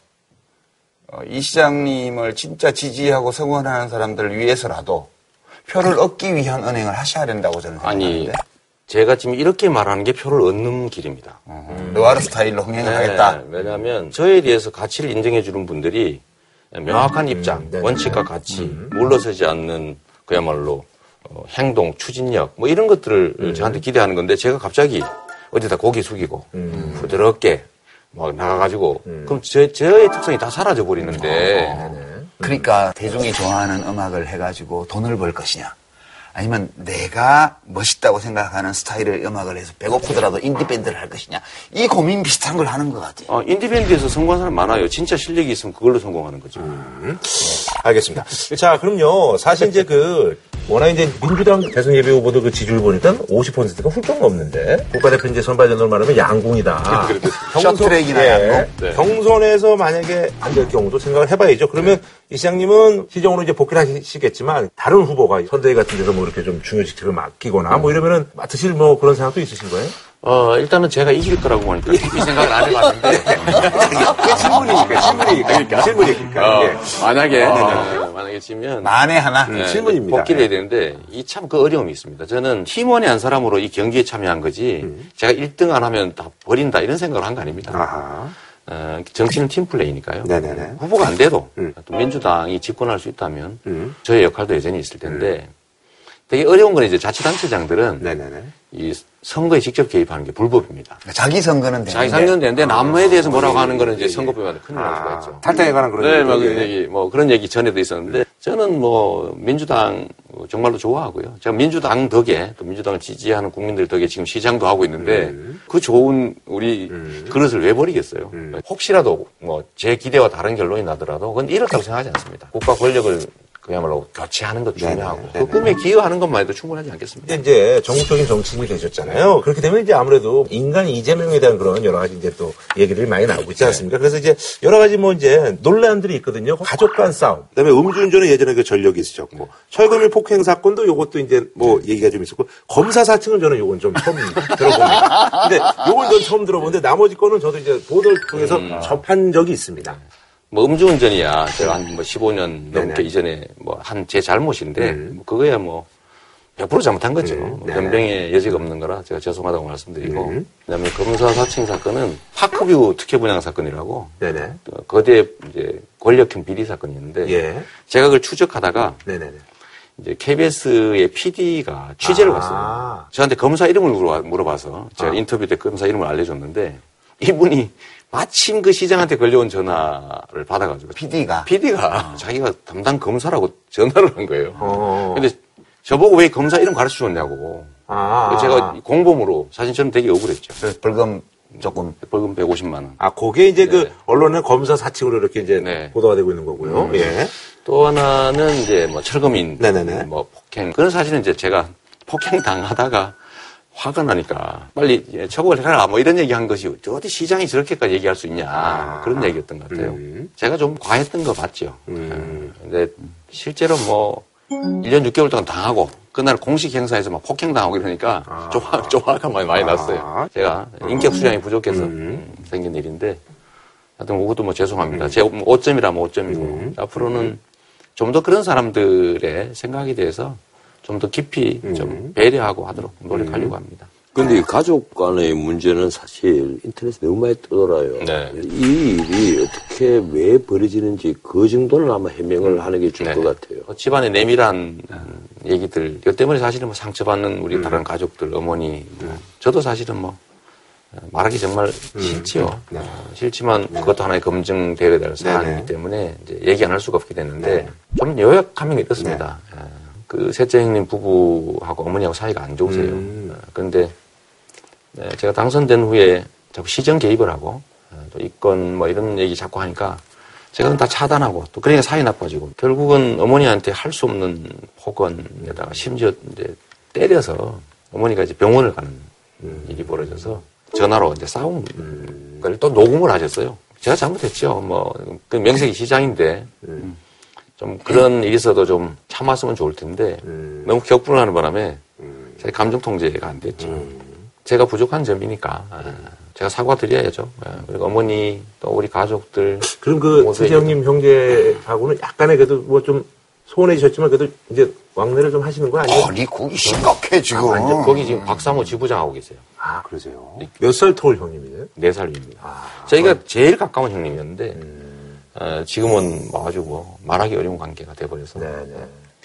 어, 이 시장님을 진짜 지지하고 성원하는 사람들을 위해서라도 표를 얻기 위한 은행을 하셔야 된다고 저는 아니, 생각하는데 제가 지금 이렇게 말하는 게 표를 얻는 길입니다. 느와르 스타일로 흥행을 하겠다. 네, 왜냐하면 저에 대해서 가치를 인정해 주는 분들이 명확한 입장, 원칙과 가치, 물러서지 않는 그야말로 어, 행동, 추진력 뭐 이런 것들을 저한테 기대하는 건데 제가 갑자기 어디다 고개 숙이고 부드럽게 막 나가가지고 그럼 저, 저의 특성이 다 사라져 버리는데. 그러니까 대중이 좋아하는 음악을 해가지고 돈을 벌 것이냐. 아니면 내가 멋있다고 생각하는 스타일의 음악을 해서 배고프더라도 인디밴드를 할 것이냐. 이 고민 비슷한 걸 하는 것 같아요. 어, 인디밴드에서 성공한 사람 많아요. 진짜 실력이 있으면 그걸로 성공하는 거죠. 알겠습니다. 자, 그럼요. 사실 이제 그, 워낙 이제 민주당 대선 예비 후보들 그 지지율 보니까 50%가 훌쩍 넘는데, 국가대표 이제 선발전을 말하면 양궁이다. [laughs] 셔트트랙이나 양궁? 네. 경선에서 만약에 안 될 경우도 생각을 해봐야죠. 그러면 이 시장님은 시정으로 이제 복귀를 하시겠지만, 다른 후보가 선대위 같은 데서 뭐 이렇게 좀 중요 직책을 맡기거나 뭐 이러면은 맡으실 뭐 그런 생각도 있으신 거예요? 어, 일단은 제가 이길 거라고 하니까 깊이 생각을 안 해봤는데. 그게 질문이니까, 질문이니까. 질문이니까. 예. 만약에, 어, 만약에 지면. 만에 하나. 네, 질문입니다. 복귀를 해야 되는데 이 참 그 어려움이 있습니다. 저는 팀원의 한 사람으로 이 경기에 참여한 거지 제가 1등 안 하면 다 버린다 이런 생각을 한 거 아닙니다. 아하. 어, 정치는 팀플레이니까요. 네네네. 후보가 안 돼도 음. 또 민주당이 집권할 수 있다면 음. 저의 역할도 여전히 있을 텐데 되게 어려운 건 이제 자치단체장들은 네네네. 이 선거에 직접 개입하는 게 불법입니다. 자기 선거는 되는데. 자기 상견 되는데 남에 대해서 뭐라고 하는 거는 이제 선거법에 큰일 날 수가 있죠. 탈당에 관한 그런 네, 얘기. 뭐 예. 그런 얘기, 뭐 그런 얘기 전에도 있었는데 저는 뭐 민주당 정말로 좋아하고요. 제가 민주당 덕에 또 민주당을 지지하는 국민들 덕에 지금 시장도 하고 있는데 그 좋은 우리 그릇을 왜 버리겠어요? 혹시라도 뭐 제 기대와 다른 결론이 나더라도 그건 이렇다고 생각하지 않습니다. 국가 권력을 그야말로 교체하는 것도 중요하고 그 꿈에 기여하는 것만 해도 충분하지 않겠습니까? 이제 전국적인 정치인이 되셨잖아요. 그렇게 되면 이제 아무래도 인간 이재명에 대한 그런 여러 가지 이제 또 얘기를 많이 나오고 있지 않습니까? 그래서 이제 여러 가지 뭐 이제 논란들이 있거든요. 가족 간 싸움. 그다음에 음주운전은 예전에 그 전력이 있으셨고 철거밀 폭행 사건도 요것도 이제 뭐 얘기가 좀 있었고 검사 사칭은 저는 요건 좀 처음 [laughs] 들어봅니다. 근데 요건 전 처음 들어보는데 나머지 거는 저도 이제 보도를 통해서 접한 적이 있습니다. 뭐 음주운전이야 제가 한 뭐 15년 넘게 네네. 이전에 뭐 한 제 잘못인데 뭐 그거야 뭐 100% 잘못한 거죠. 뭐 네네. 변명의 여지가 없는 거라 제가 죄송하다고 말씀드리고 그다음에 검사 사칭 사건은 파크뷰 특혜 분양 사건이라고 네네. 그 거대 이제 권력형 비리 사건이었는데 예. 제가 그걸 추적하다가 네네네. 이제 KBS의 PD가 취재를 아. 갔어요. 저한테 검사 이름을 물어봐- 물어봐서 제가 인터뷰 때 검사 이름을 알려줬는데 이분이 마침 그 시장한테 걸려온 전화를 받아가지고 PD가. PD가 자기가 담당 검사라고 전화를 한 거예요. 어. 근데 저보고 왜 검사 이름 가르쳐 줬냐고. 아. 제가 공범으로 사실 저는 되게 억울했죠. 그래서 벌금 조금. 벌금 150만 원. 아, 그게 이제 그 네. 언론의 검사 사칭으로 이렇게 이제 네. 보도가 되고 있는 거고요. 예. 또 하나는 이제 뭐 철거민, 네네네. 뭐 폭행. 그런 사실은 이제 제가 폭행 당하다가 화가 나니까 빨리 예, 처벌을 해라 뭐 이런 얘기 한 것이 어디 시장이 저렇게까지 얘기할 수 있냐 그런 얘기였던 것 같아요. 제가 좀 과했던 거 맞죠. 예. 근데 실제로 뭐 1년 6개월 동안 당하고 그날 공식 행사에서 막 폭행 당하고 이러니까 좀, 화, 좀 화가 많이, 많이 났어요. 제가 인격 수량이 부족해서 음, 생긴 일인데 하여튼 그것도 뭐 죄송합니다. 제 5점이라면 5점이고 앞으로는 좀 더 그런 사람들의 생각에 대해서 좀 더 깊이 좀 배려하고 하도록 노력하려고 합니다. 근데 이 가족 간의 문제는 사실 인터넷에 너무 많이 뜨돌아요. 네. 이 일이 어떻게 왜 벌어지는지 그 정도는 아마 해명을 하는 게 좋을 네. 것 같아요. 뭐 집안의 내밀한 음, 얘기들, 이것 때문에 사실은 뭐 상처받는 우리 다른 가족들, 어머니, 뭐 저도 사실은 뭐 어, 말하기 정말 싫지요. 어, 싫지만 그것도 하나의 검증되어야 될 사안이기 때문에 이제 얘기 안 할 수가 없게 됐는데 좀 요약하면 이렇습니다. 어, 그 셋째 형님 부부하고 어머니하고 사이가 안 좋으세요. 어, 그런데 네, 제가 당선된 후에 자꾸 시정 개입을 하고 어, 또 이건 뭐 이런 얘기 자꾸 하니까 제가 다 차단하고 또 그러니까 사이 나빠지고 결국은 어머니한테 할 수 없는 폭언에다가 심지어 이제 때려서 어머니가 이제 병원을 가는 일이 벌어져서 전화로 이제 싸운 걸또 녹음을 하셨어요. 제가 잘못했죠. 뭐, 그 명색이 시장인데, 좀 그런 있어도 좀 참았으면 좋을 텐데, 너무 격분을 하는 바람에, 제 감정 통제가 안 됐죠. 제가 부족한 점이니까, 아, 제가 사과드려야죠. 아, 그리고 어머니, 또 우리 가족들. 그럼 그 서재형님 형제하고는 약간의 그래도 뭐 좀 소원해지셨지만 그래도 이제 왕래를 좀 하시는 거 아니에요? 아니, 거기 심각해, 지금. 완전 거기 지금 박상호 지부장하고 계세요. 아, 그러세요? 몇 살 터울 형님이세요? 네 살 위입니다. 저희가 제일 가까운 형님이었는데, 어, 지금은 뭐 아주 뭐 말하기 어려운 관계가 돼버려서 네, 네.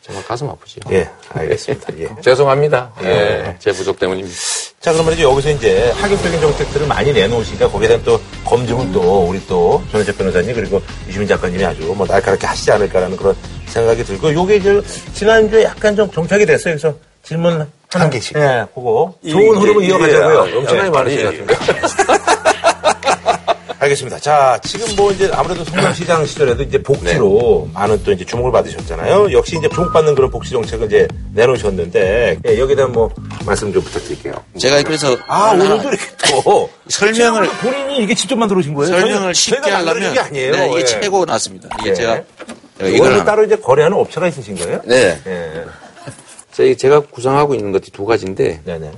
정말 가슴 아프죠. 예, 알겠습니다. 예. [laughs] 죄송합니다. 예, 제 부족 때문입니다. 자, 그러면 이제 여기서 이제 하격적인 정책들을 많이 내놓으시니까 거기에 대한 또 검증은 또 우리 또 전혜재 변호사님 그리고 유시민 작가님이 아주 뭐 날카롭게 하시지 않을까라는 그런 생각이 들고 요게 이제 지난주에 약간 좀 정착이 됐어요. 그래서 질문 한 개씩. 예, 그거 좋은 흐름을 이어가자고요. 엄청나게 예. 많으신 것 같은데. [laughs] 알겠습니다. 자, 지금 뭐 이제 아무래도 성남시장 시절에도 이제 복지로 많은 또 이제 주목을 받으셨잖아요. 역시 이제 주목받는 그런 복지 정책을 이제 내놓으셨는데 예, 여기에 대한 뭐 말씀 좀 부탁드릴게요. 제가 그래서 아, 하나 오늘도 이렇게 또 설명을 본인이 이게 직접 만들어 오신 거예요? 설명을 쉽게 하려면 게 아니에요. 네, 이게 예. 최고 났습니다. 이게 예. 제가 이거는 따로 이제 거래하는 업체가 있으신 거예요? 네. 예. 제가 구상하고 있는 것이 두 가지인데, 네네.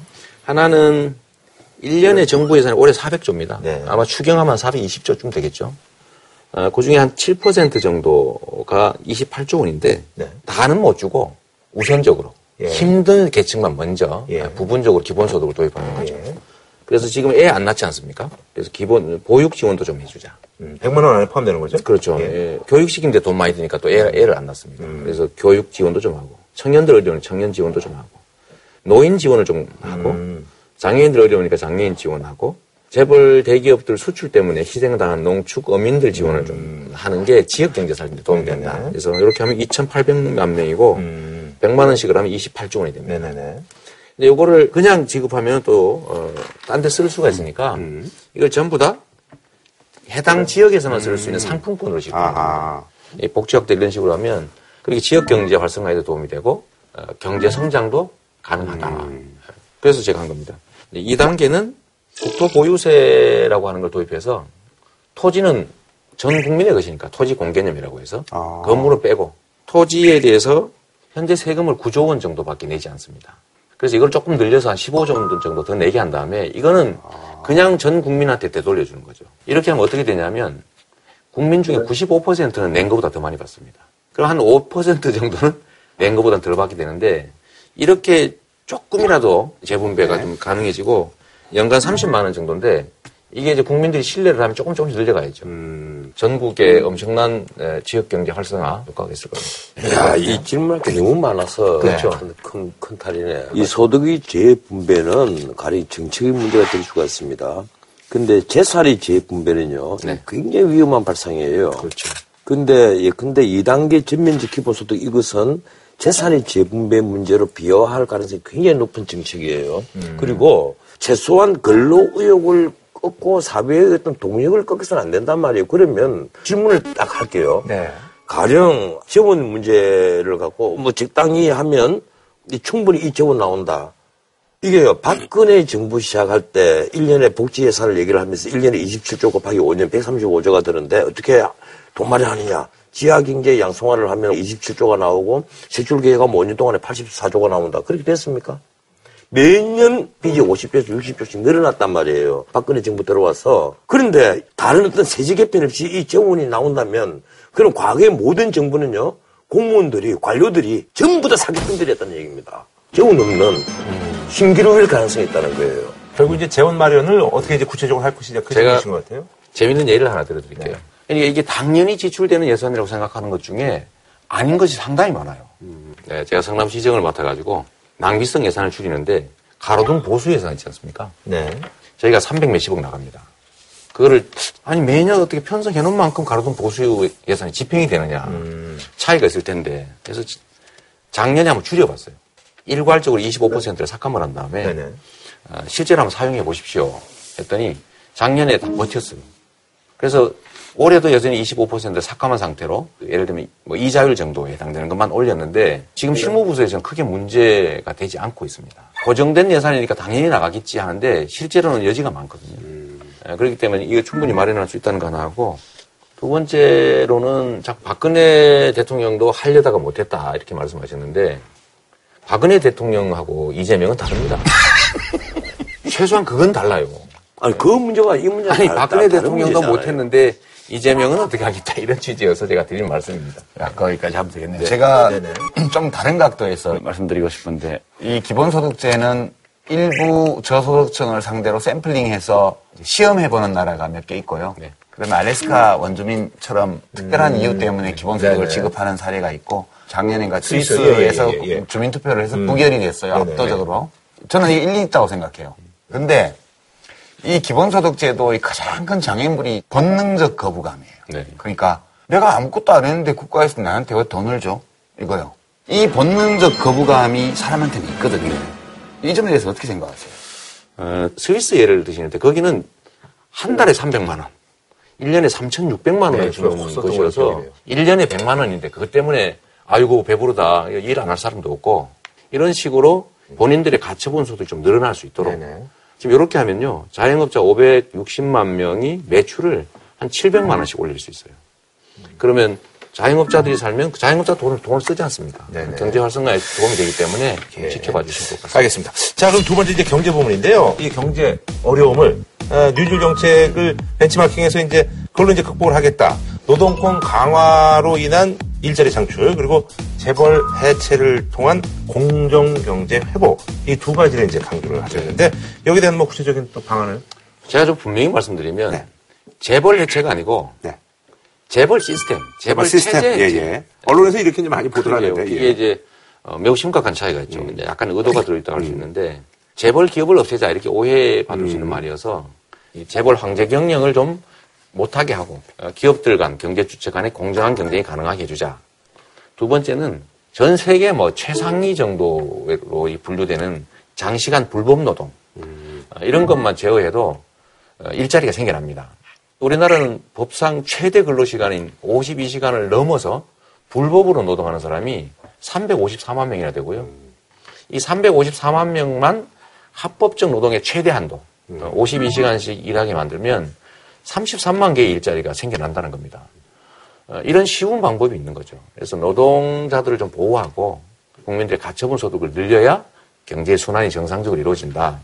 하나는 1년에 정부 예산이 올해 400조입니다. 네. 아마 추경하면 420조쯤 되겠죠. 어, 그 중에 한 7% 정도가 28조 원인데, 네. 다는 못 주고, 우선적으로. 예. 힘든 계층만 먼저, 예. 아, 부분적으로 기본소득을 도입하는 거죠. 예. 그래서 지금 애 안 낳지 않습니까? 그래서 기본, 보육 지원도 좀 해주자. 음, 100만 원 안에 포함되는 거죠? 그렇죠. 예. 예. 교육 시키는데 돈 많이 드니까 또 애, 애를 안 낳습니다. 그래서 교육 지원도 좀 하고, 청년들 어려우니 청년 지원도 좀 하고, 노인 지원을 좀 하고, 음. 장애인들 어려우니까 장애인 지원하고, 재벌 대기업들 수출 때문에 희생당한 농축 어민들 지원을 좀 하는 게 지역 경제 살리는 데 도움이 된다. 음. 네네. 그래서 이렇게 하면 2,800만 명이고, 음. 100만 원씩을 하면 28조 원이 됩니다. 네네네. 근데 요거를 그냥 지급하면 또, 어, 딴데쓸 수가 있으니까, 음. 이걸 전부 다 해당 지역에서만 쓸 수 있는 상품권으로. 아하. 이 복지학도 이런 식으로 하면 그렇게 지역 경제 활성화에도 도움이 되고 어, 경제 성장도 가능하다. 그래서 제가 한 겁니다. 2단계는 국토 보유세라고 하는 걸 도입해서 토지는 전 국민의 것이니까 토지 공개념이라고 해서 아. 건물을 빼고 토지에 대해서 현재 세금을 9조 원 정도밖에 내지 않습니다. 그래서 이걸 조금 늘려서 한 15조 원 정도 더 내게 한 다음에 이거는 그냥 전 국민한테 되돌려주는 거죠. 이렇게 하면 어떻게 되냐면 국민 중에 95%는 낸 것보다 더 많이 받습니다. 그럼 한 5% 정도는 낸 것보다 덜 받게 되는데 이렇게 조금이라도 재분배가 좀 가능해지고 연간 30만 원 정도인데 이게 이제 국민들이 신뢰를 하면 조금 조금씩 늘려가야죠. 전국에 엄청난 에, 지역 경제 활성화 효과가 있을 겁니다. 야, 이 질문할 게 너무 많아서 그렇죠. 큰, 큰, 큰 탈이네. 이 소득의 재분배는 가령 정책의 문제가 될 수가 있습니다. 근데 재살이 재분배는요, 네. 굉장히 위험한 발상이에요. 그렇죠. 근데 예컨대 2단계 전면적 기본소득 이것은 재산의 재분배 문제로 비화할 가능성이 굉장히 높은 정책이에요. 그리고 최소한 근로 의욕을 꺾고 사회의 어떤 동력을 꺾어서는 안 된단 말이에요. 그러면 질문을 딱 할게요. 네. 가령 재원 문제를 갖고 뭐 적당히 하면 이 충분히 이 재원 나온다. 이게요, 박근혜 정부 시작할 때 1년에 복지 예산을 얘기를 하면서 1년에 27조 곱하기 5년 135조가 드는데 어떻게 돈 마련하느냐. 지하 경제 양성화를 하면 27조가 나오고 세출 계획하면 5년 동안에 84조가 나온다. 그렇게 됐습니까? 매년 빚이 50조에서 60조씩 늘어났단 말이에요. 박근혜 정부 들어와서. 그런데 다른 어떤 세제 개편 없이 이 재원이 나온다면 그럼 과거의 모든 정부는요, 공무원들이, 관료들이 전부 다 사기꾼들이었다는 얘기입니다. 재원 없는 신기루일 가능성이 있다는 거예요. 결국 이제 재원 마련을 어떻게 이제 구체적으로 할 것이냐 그 제가- 것 같아요. 재밌는 예를 하나 들어드릴게요. 그러니까 이게 당연히 지출되는 예산이라고 생각하는 것 중에 아닌 것이 상당히 많아요. 네, 제가 성남시정을 맡아가지고 낭비성 예산을 줄이는데 가로등 보수 예산 있지 않습니까? 네. 저희가 300 몇십억 나갑니다. 그거를 아니 매년 어떻게 편성해 놓은 만큼 가로등 보수 예산이 집행이 되느냐 차이가 있을 텐데 그래서 지- 작년에 한번 줄여봤어요. 일괄적으로 25%를 삭감을 한 다음에 네네. 어, 실제로 한번 사용해 보십시오. 했더니 작년에 다 버텼어요. 그래서 올해도 여전히 25% 삭감한 상태로 예를 들면 뭐 이자율 정도에 해당되는 것만 올렸는데 지금 실무부서에서는 크게 문제가 되지 않고 있습니다. 고정된 예산이니까 당연히 나가겠지 하는데 실제로는 여지가 많거든요. 예, 그렇기 때문에 이거 충분히 마련할 수 있다는 거 하나 하고 두 번째로는 자 박근혜 대통령도 하려다가 못했다 이렇게 말씀하셨는데 박근혜 대통령하고 이재명은 다릅니다. [laughs] 최소한 그건 달라요. 아니, 그 문제가 이 문제가 아니 다- 박근혜 대통령도. 못했는데 이재명은 어떻게 하겠다 [laughs] 이런 취지여서 제가 드린 말씀입니다. 야, 거기까지 하면 되겠네요. 제가 좀 다른 각도에서 말씀드리고 싶은데, 이 기본소득제는 일부 저소득층을 상대로 샘플링해서 시험해보는 나라가 몇 개 있고요. 네. 그 다음에 알래스카 원주민처럼 특별한 이유 때문에 기본소득을 네네. 지급하는 사례가 있고, 작년인가 스위스, 스위스에서 예, 예, 예. 주민투표를 해서 부결이 됐어요. 네네. 압도적으로. 저는 이게 일리 있다고 생각해요. 근데 이 기본소득제도의 가장 큰 장애물이 본능적 거부감이에요. 네. 그러니까 내가 아무것도 안 했는데 국가에서 나한테 왜 돈을 줘? 이거요. 이 본능적 거부감이 사람한테는 있거든요. 이 점에 대해서 어떻게 생각하세요? 어, 스위스 예를 드시는데 거기는 한 달에 300만 원, 1년에 3,600만 원을 네, 주는 것이어서 기억해요. 1년에 100만 원인데 그것 때문에 아이고 배부르다 일 안 할 사람도 없고 이런 식으로 본인들의 가처분 소득이 좀 늘어날 수 있도록 네네. 지금 이렇게 하면요 자영업자 560만 명이 매출을 한 700만 원씩 올릴 수 있어요. 그러면 자영업자들이 살면 그 자영업자 돈을 돈을 쓰지 않습니까? 네네. 경제 활성화에 도움이 되기 때문에 예. 지켜봐 주시면 좋을 것 같습니다. 알겠습니다. 자, 그럼 두 번째 이제 경제 부분인데요. 이 경제 어려움을 어, 뉴딜 정책을 벤치마킹해서 이제 그걸로 이제 극복을 하겠다. 노동권 강화로 인한 일자리 창출 그리고 재벌 해체를 통한 공정 경제 회복 이 두 가지를 이제 강조를 하셨는데 여기에 대한 뭐 구체적인 또 방안을 제가 좀 분명히 말씀드리면 네. 재벌 해체가 아니고 네. 재벌 시스템, 재벌, 체제 해체. 언론에서 이렇게 이제 많이 그러게요. 이게 이제 어, 매우 심각한 차이가 있죠. 이제 약간 의도가 들어있다고 할 수 있는데 재벌 기업을 없애자 이렇게 오해받을 수 있는 말이어서 이 재벌 황제 경영을 좀 못하게 하고 어, 기업들 간 경제 주체 간의 공정한 경쟁이 가능하게 해주자. 두 번째는 전 세계 뭐 최상위 정도로 이 분류되는 장시간 불법 노동 어, 이런 것만 제어해도 어, 일자리가 생겨납니다. 우리나라는 법상 최대 근로시간인 52시간을 넘어서 불법으로 노동하는 사람이 354만 명이나 되고요. 이 354만 명만 합법적 노동의 최대 한도, 52시간씩 일하게 만들면 33만 개의 일자리가 생겨난다는 겁니다. 어, 이런 쉬운 방법이 있는 거죠. 그래서 노동자들을 좀 보호하고 국민들의 가처분 소득을 늘려야 경제 순환이 정상적으로 이루어진다.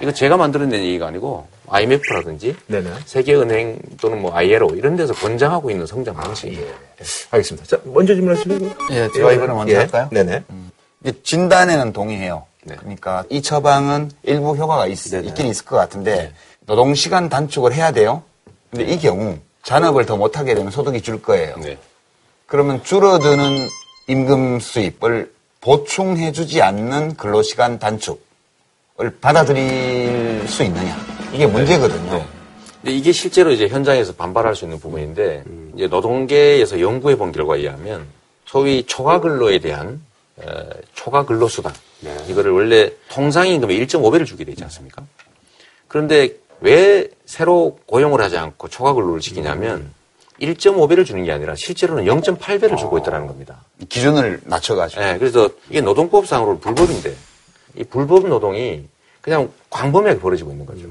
이거 제가 만들어낸 얘기가 아니고 IMF라든지 네네. 세계은행 또는 뭐 ILO 이런 데서 권장하고 있는 성장 방식이에요. 예. 알겠습니다. 자, 먼저 질문하실래요? 예, 제가 이번에 먼저 예. 할까요? 네네. 이제 진단에는 동의해요. 네. 그러니까 이 처방은 일부 효과가 있, 긴 있을 것 같은데 노동 시간 단축을 해야 돼요. 근데 이 경우 잔업을 더 못하게 되면 소득이 줄 거예요. 네. 그러면 줄어드는 임금 수입을 보충해주지 않는 근로시간 단축을 받아들일 수 있느냐. 이게 문제거든요. 네. 근데 이게 실제로 이제 현장에서 반발할 수 있는 부분인데 이제 노동계에서 연구해 본 결과에 의하면 소위 초과 근로에 대한 어, 초과 근로 수당 이거를 원래 통상 임금의 1.5배를 주게 되지 않습니까? 그런데 왜 새로 고용을 하지 않고 초과 근로를 지키냐면 1.5배를 주는 게 아니라 실제로는 0.8배를 주고 있다는 겁니다. 기준을 낮춰가지고. 네, 그래서 이게 노동법상으로 불법인데 이 불법 노동이 그냥 광범위하게 벌어지고 있는 거죠.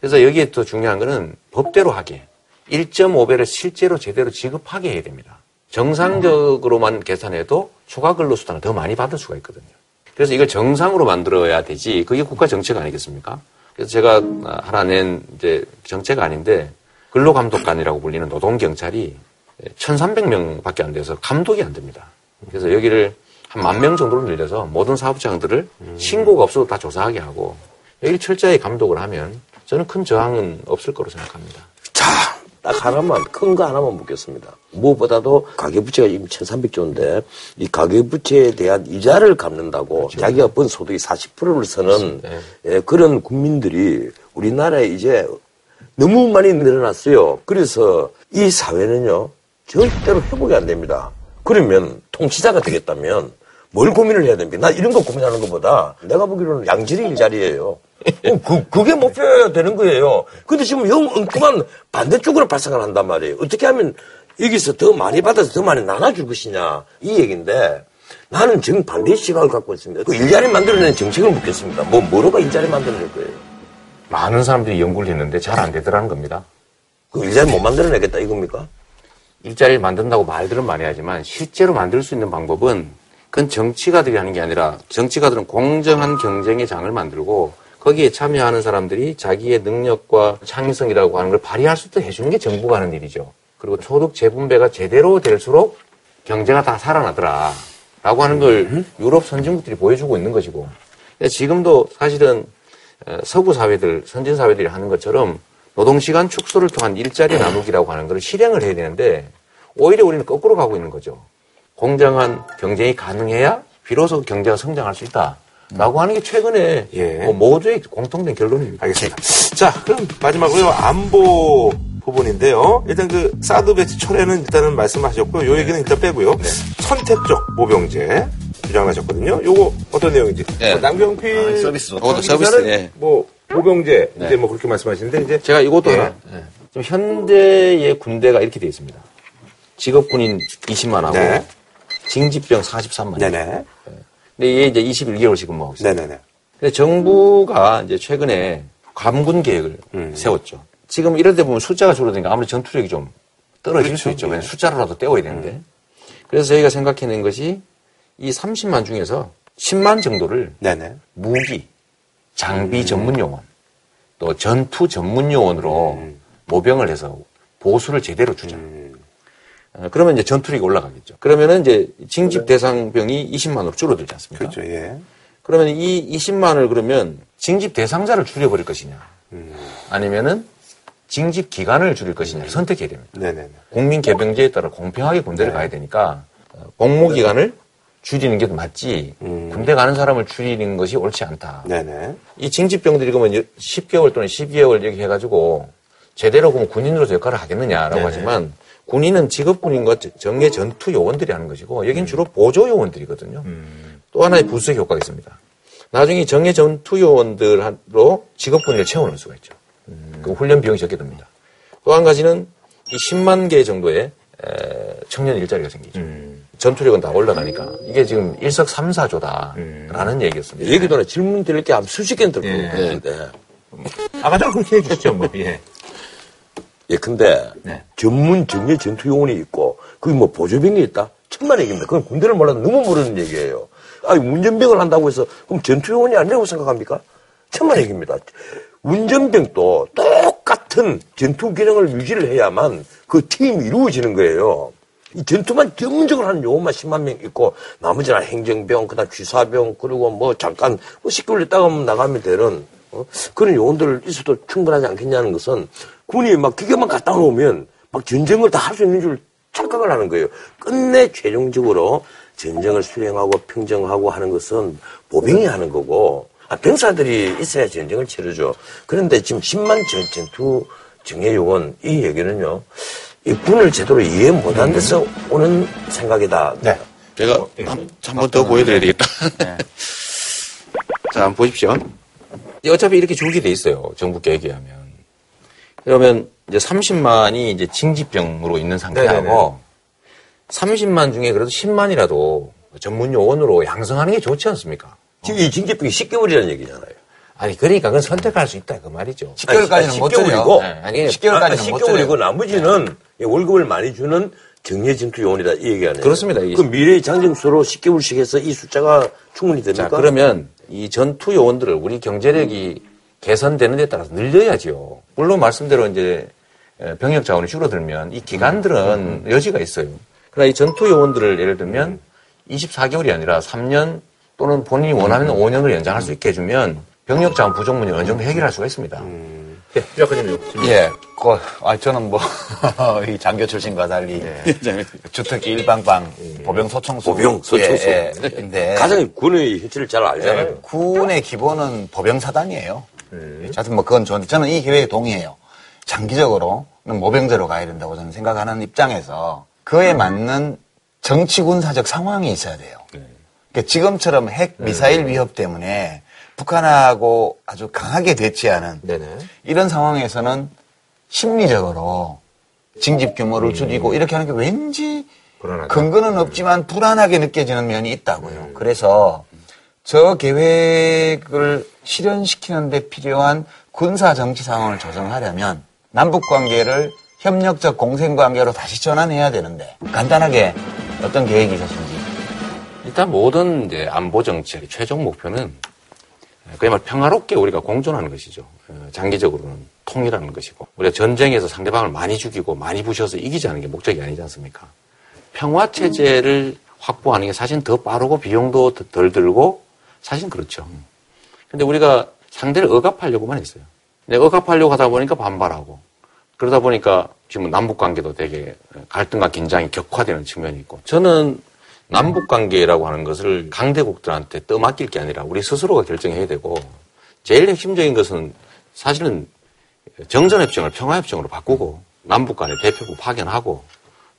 그래서 여기에 더 중요한 거는 법대로 하게 1.5배를 실제로 제대로 지급하게 해야 됩니다. 정상적으로만 계산해도 초과 근로 수당을 더 많이 받을 수가 있거든요. 그래서 이걸 정상으로 만들어야 되지 그게 국가 정책 아니겠습니까? 그래서 제가 하나 낸 이제 정책 아닌데 근로감독관이라고 불리는 노동경찰이 1,300명 밖에 안 돼서 감독이 안 됩니다. 그래서 여기를 한 만 명 정도로 늘려서 모든 사업장들을 신고가 없어도 다 조사하게 하고 여기를 철저히 감독을 하면 저는 큰 저항은 없을 거로 생각합니다. 자, 딱 하나만, 큰 거 하나만 묻겠습니다. 무엇보다도 가계부채가 지금 1,300조인데, 이 가계부채에 대한 이자를 갚는다고 자기가 번 소득의 40%를 쓰는 예, 그런 국민들이 우리나라에 이제 너무 많이 늘어났어요. 그래서 이 사회는요, 절대로 회복이 안 됩니다. 그러면 통치자가 되겠다면 뭘 고민을 해야 됩니까? 나 이런 거 고민하는 것보다 내가 보기로는 양질의 일자리예요. 어, 그, 그게 목표여야 되는 거예요. 근데 지금 영 엉뚱한 반대쪽으로 발상을 한단 말이에요. 어떻게 하면 여기서 더 많이 받아서 더 많이 나눠줄 것이냐. 이 얘기인데 나는 정반대의 시각을 갖고 있습니다. 그 일자리 만들어내는 정책을 묻겠습니다. 뭐, 뭐로가 일자리 만들어낼 거예요? 많은 사람들이 연구를 했는데 잘 안 되더라는 겁니다. 그 일자리 못 만들어내겠다 이겁니까? 일자리를 만든다고 말들은 많이 하지만 실제로 만들 수 있는 방법은 그건 정치가들이 하는 게 아니라 정치가들은 공정한 경쟁의 장을 만들고 거기에 참여하는 사람들이 자기의 능력과 창의성이라고 하는 걸 발휘할 수 있도록 해주는 게 정부가 하는 일이죠. 그리고 소득 재분배가 제대로 될수록 경제가 다 살아나더라. 라고 하는 걸 유럽 선진국들이 보여주고 있는 것이고. 지금도 사실은 어, 서구 사회들, 선진 사회들이 하는 것처럼 노동시간 축소를 통한 일자리 나누기라고 하는 걸 실행을 해야 되는데 오히려 우리는 거꾸로 가고 있는 거죠. 공정한 경쟁이 가능해야 비로소 경제가 성장할 수 있다. 라고 하는 게 최근에 예. 뭐 모두의 공통된 결론입니다. 알겠습니다. 자, 그럼 마지막으로 안보 부분인데요. 일단 그 사드 배치 철회는 일단은 말씀하셨고요. 요 얘기는 일단 빼고요. 선택적 모병제 주장하셨거든요. 요거 어떤 내용인지. 네. 뭐 남경필 아, 서비스. 그것도 기자는 서비스, 예. 뭐 모병제 이제 뭐 그렇게 말씀하시는데 이제 제가 이것도 예. 하나. 좀 현대의 군대가 이렇게 되어 있습니다. 직업군인 20만하고 네. 징집병 43만. 네네. 근데 이게 이제 21개월 지금 뭐 하고 있어요. 네네네. 근데 정부가 이제 최근에 감군 계획을 음. 세웠죠. 지금 이럴 때 보면 숫자가 줄어드니까 아무리 전투력이 좀 떨어질 그렇죠. 수 있죠. 예. 숫자로라도 떼어야 되는데. 그래서 저희가 생각해낸 것이 이 30만 중에서 10만 정도를 네네. 무기, 장비 전문 요원, 또 전투 전문 요원으로 모병을 해서 보수를 제대로 주자. 어, 그러면 이제 전투력이 올라가겠죠. 그러면은 이제 징집 대상병이 20만으로 줄어들지 않습니까? 그렇죠. 예. 그러면 이 20만을 그러면 징집 대상자를 줄여버릴 것이냐, 아니면은 징집 기간을 줄일 것이냐를 선택해야 됩니다. 네네네. 국민 개병제에 따라 공평하게 군대를 가야 되니까 어, 복무 기간을 줄이는 게더 맞지 군대 가는 사람을 줄이는 것이 옳지 않다. 네네. 이 징집병들이 그러면 10개월 또는 12개월 이렇게 해가지고 제대로 그럼 군인으로서 역할을 하겠느냐라고 네네. 하지만 군인은 직업군인과 정예 전투 요원들이 하는 것이고 여긴 주로 보조 요원들이거든요. 또 하나의 부수적 효과가 있습니다. 나중에 이 정예 전투 요원들로 직업군인을 채워넣을 수가 있죠. 그 훈련 비용이 적게 듭니다. 또 한 가지는 이 10만 개 정도의 에, 청년 일자리가 생기죠. 전투력은 다 올라가니까 이게 지금 일석삼사조다라는 얘기였습니다. 얘기 전에 질문 드릴 게한 수십 개는 들고 예. 아까 전 그렇게 해주시죠, 뭐. 예. 예, 근데 네. 전문 정예 전투 요원이 있고 그게 뭐 보조병이 있다? 천만 얘기입니다. 그건 군대를 몰라도 너무 모르는 얘기예요. 아니 운전병을 한다고 해서 그럼 전투 요원이 아니라고 생각합니까? 천만 얘기입니다. 운전병도 똑같은 전투 기능을 유지를 해야만 그 팀이 이루어지는 거예요. 이 전투만 전문적으로 하는 요원만 10만 명 있고 나머지는 행정병, 그다음 취사병 그리고 뭐 잠깐 뭐 10개월 있다가 나가면 되는 어? 그런 요원들 있어도 충분하지 않겠냐는 것은 군이 막 기계만 갖다 놓으면 막 전쟁을 다 할 수 있는 줄 착각을 하는 거예요. 끝내 최종적으로 전쟁을 수행하고 평정하고 하는 것은 보병이 하는 거고 아, 병사들이 있어야 전쟁을 치르죠. 그런데 지금 10만 전, 전투 정예 요원 이 얘기는요. 이 군을 제대로 이해 못한 데서 오는 생각이다. 네. 제가 한 번 더 보여드려야 되겠다. [laughs] 자, 한번 보십시오. 어차피 이렇게 줄게 돼 있어요. 정부 계획에 하면. 그러면 이제 30만이 이제 징집병으로 있는 상태하고 네네네. 30만 중에 그래도 10만이라도 전문 요원으로 양성하는 게 좋지 않습니까? 지금 이 징계병이 10개월이라는 얘기잖아요. 아니 그러니까 그건 선택할 수 있다 그 말이죠. 10개월까지는 못 줘요. 10개월이고, 네, 아니, 10개월까지는 못 줘요. 10개월이고 나머지는 월급을 많이 주는 전투 요원이다 이 얘기 아니에요. 그렇습니다. 그 미래의 장정수로 10개월씩 해서 이 숫자가 충분히 자 됩니까? 그러면 이 전투 요원들을 우리 경제력이 개선되는 데 따라서 늘려야지요. 물론 말씀대로 이제 병역 자원이 줄어들면 이 기간들은 여지가 있어요. 그러나 이 전투 요원들을 예를 들면 24개월이 아니라 3년 또는 본인이 원하면 5년을 연장할 수 있게 해주면 병역 자원 부족 문제 어느 정도 해결할 수가 있습니다. 예, 유 작가님. 예, 그, 아, 저는 뭐, [laughs] 이 장교 출신과 달리, [laughs] 주특기 일방방, 보병 소총수. 보병, 소총수. 예, 예. 가장 군의 현실을 잘 알잖아요. 예, 군의 기본은 보병사단이에요. 하여튼 뭐 그건 좋은데, 저는 이 계획에 동의해요. 장기적으로는 모병제로 가야 된다고 저는 생각하는 입장에서, 그에 맞는 정치군사적 상황이 있어야 돼요. 그러니까 지금처럼 핵 미사일 위협 때문에 북한하고 아주 강하게 대치하는 네네. 이런 상황에서는 심리적으로 징집 규모를 줄이고 이렇게 하는 게 왠지 불안하다. 근거는 없지만 불안하게 느껴지는 면이 있다고요. 그래서 저 계획을 실현시키는 데 필요한 군사 정치 상황을 조성하려면 남북 관계를 협력적 공생 관계로 다시 전환해야 되는데 간단하게 어떤 계획이 있으신지 일단 모든 이제 안보 정책의 최종 목표는 그야말로 평화롭게 우리가 공존하는 것이죠. 어, 장기적으로는 통일하는 것이고 우리가 전쟁에서 상대방을 많이 죽이고 많이 부셔서 이기자는 게 목적이 아니지 않습니까? 평화 체제를 확보하는 게 사실 더 빠르고 비용도 더- 덜 들고 사실 그렇죠. 근데 우리가 상대를 억압하려고만 했어요. 근데 억압하려고 하다 보니까 반발하고 그러다 보니까 지금 남북 관계도 되게 갈등과 긴장이 격화되는 측면이 있고 저는 남북 관계라고 하는 것을 강대국들한테 떠맡길 게 아니라 우리 스스로가 결정해야 되고 제일 핵심적인 것은 사실은 정전협정을 평화협정으로 바꾸고 남북 간의 대표부 파견하고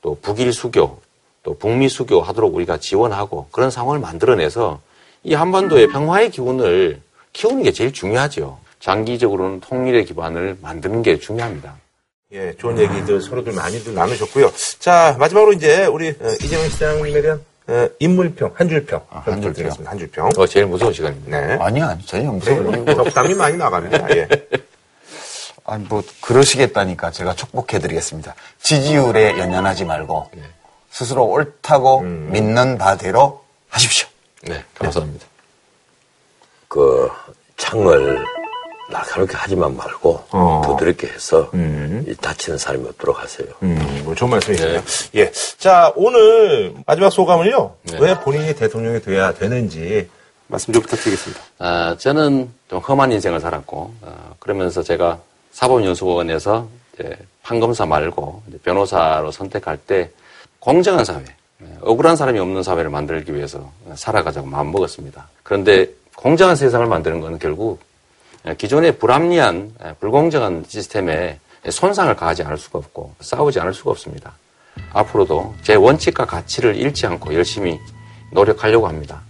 또 북일 수교 또 북미 수교 하도록 우리가 지원하고 그런 상황을 만들어내서 이 한반도의 평화의 기운을 키우는 게 제일 중요하죠. 장기적으로는 통일의 기반을 만드는 게 중요합니다. 예, 좋은 얘기들 서로들 많이들 나누셨고요. 자, 마지막으로 이제 우리 어, 이재명 시장님에 대한 어, 인물평, 한 줄평. 한 줄평. 드리겠습니다. 한 줄평. 어, 제일 무서운 시간입니다. 네. 아니야 아니, 전혀 무서운 네. 덕담이 많이 나갑니다. 예. [laughs] 아니 뭐 그러시겠다니까 제가 축복해드리겠습니다. 지지율에 연연하지 말고 스스로 옳다고 믿는 바대로 하십시오. 네, 감사합니다. 그 창을 날카롭게 하지만 말고 어. 부드럽게 해서 이 다치는 사람이 없도록 하세요. 음, 뭐 좋은 말씀이시네요. 예. 자, 오늘 마지막 소감을요. 왜 본인이 대통령이 돼야 되는지 말씀 좀 부탁드리겠습니다. 아, 저는 좀 험한 인생을 살았고, 어, 그러면서 제가 사법연수원에서 이제 판검사 말고 이제 변호사로 선택할 때 공정한 사회, 예, 억울한 사람이 없는 사회를 만들기 위해서 살아가자고 마음먹었습니다. 그런데 공정한 세상을 만드는 건 결국 예, 기존의 불합리한, 예, 불공정한 시스템에 손상을 가하지 않을 수가 없고 싸우지 않을 수가 없습니다. 앞으로도 제 원칙과 가치를 잃지 않고 열심히 노력하려고 합니다.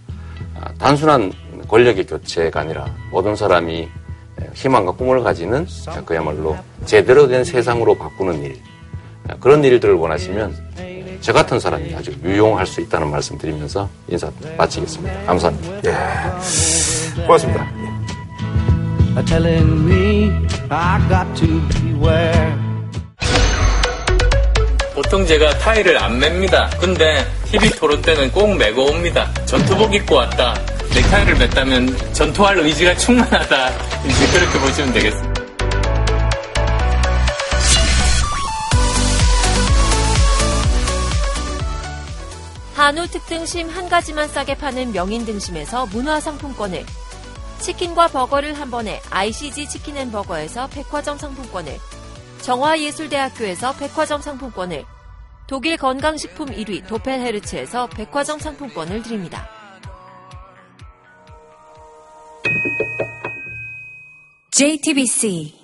아, 단순한 권력의 교체가 아니라 모든 사람이 희망과 꿈을 가지는 그야말로 제대로 된 세상으로 바꾸는 일 그런 일들을 원하시면 저 같은 사람이 아주 유용할 수 있다는 말씀 드리면서 인사 마치겠습니다. 감사합니다. 고맙습니다. are telling me I got to beware. 보통 제가 타이를 안 맵니다. 근데 TV 토론 때는 꼭 매고 옵니다. 전투복 입고 왔다. 넥타이를 맸다면 전투할 의지가 충만하다. 이제 그렇게 보시면 되겠습니다. 한우 특등심 한 가지만 싸게 파는 명인 등심에서 문화상품권을 치킨과 버거를 한 번에 ICG 치킨 앤 버거에서 백화점 상품권을 정화예술대학교에서 백화점 상품권을 독일 건강식품 1위 도펠헤르츠에서 백화점 상품권을 드립니다. JTBC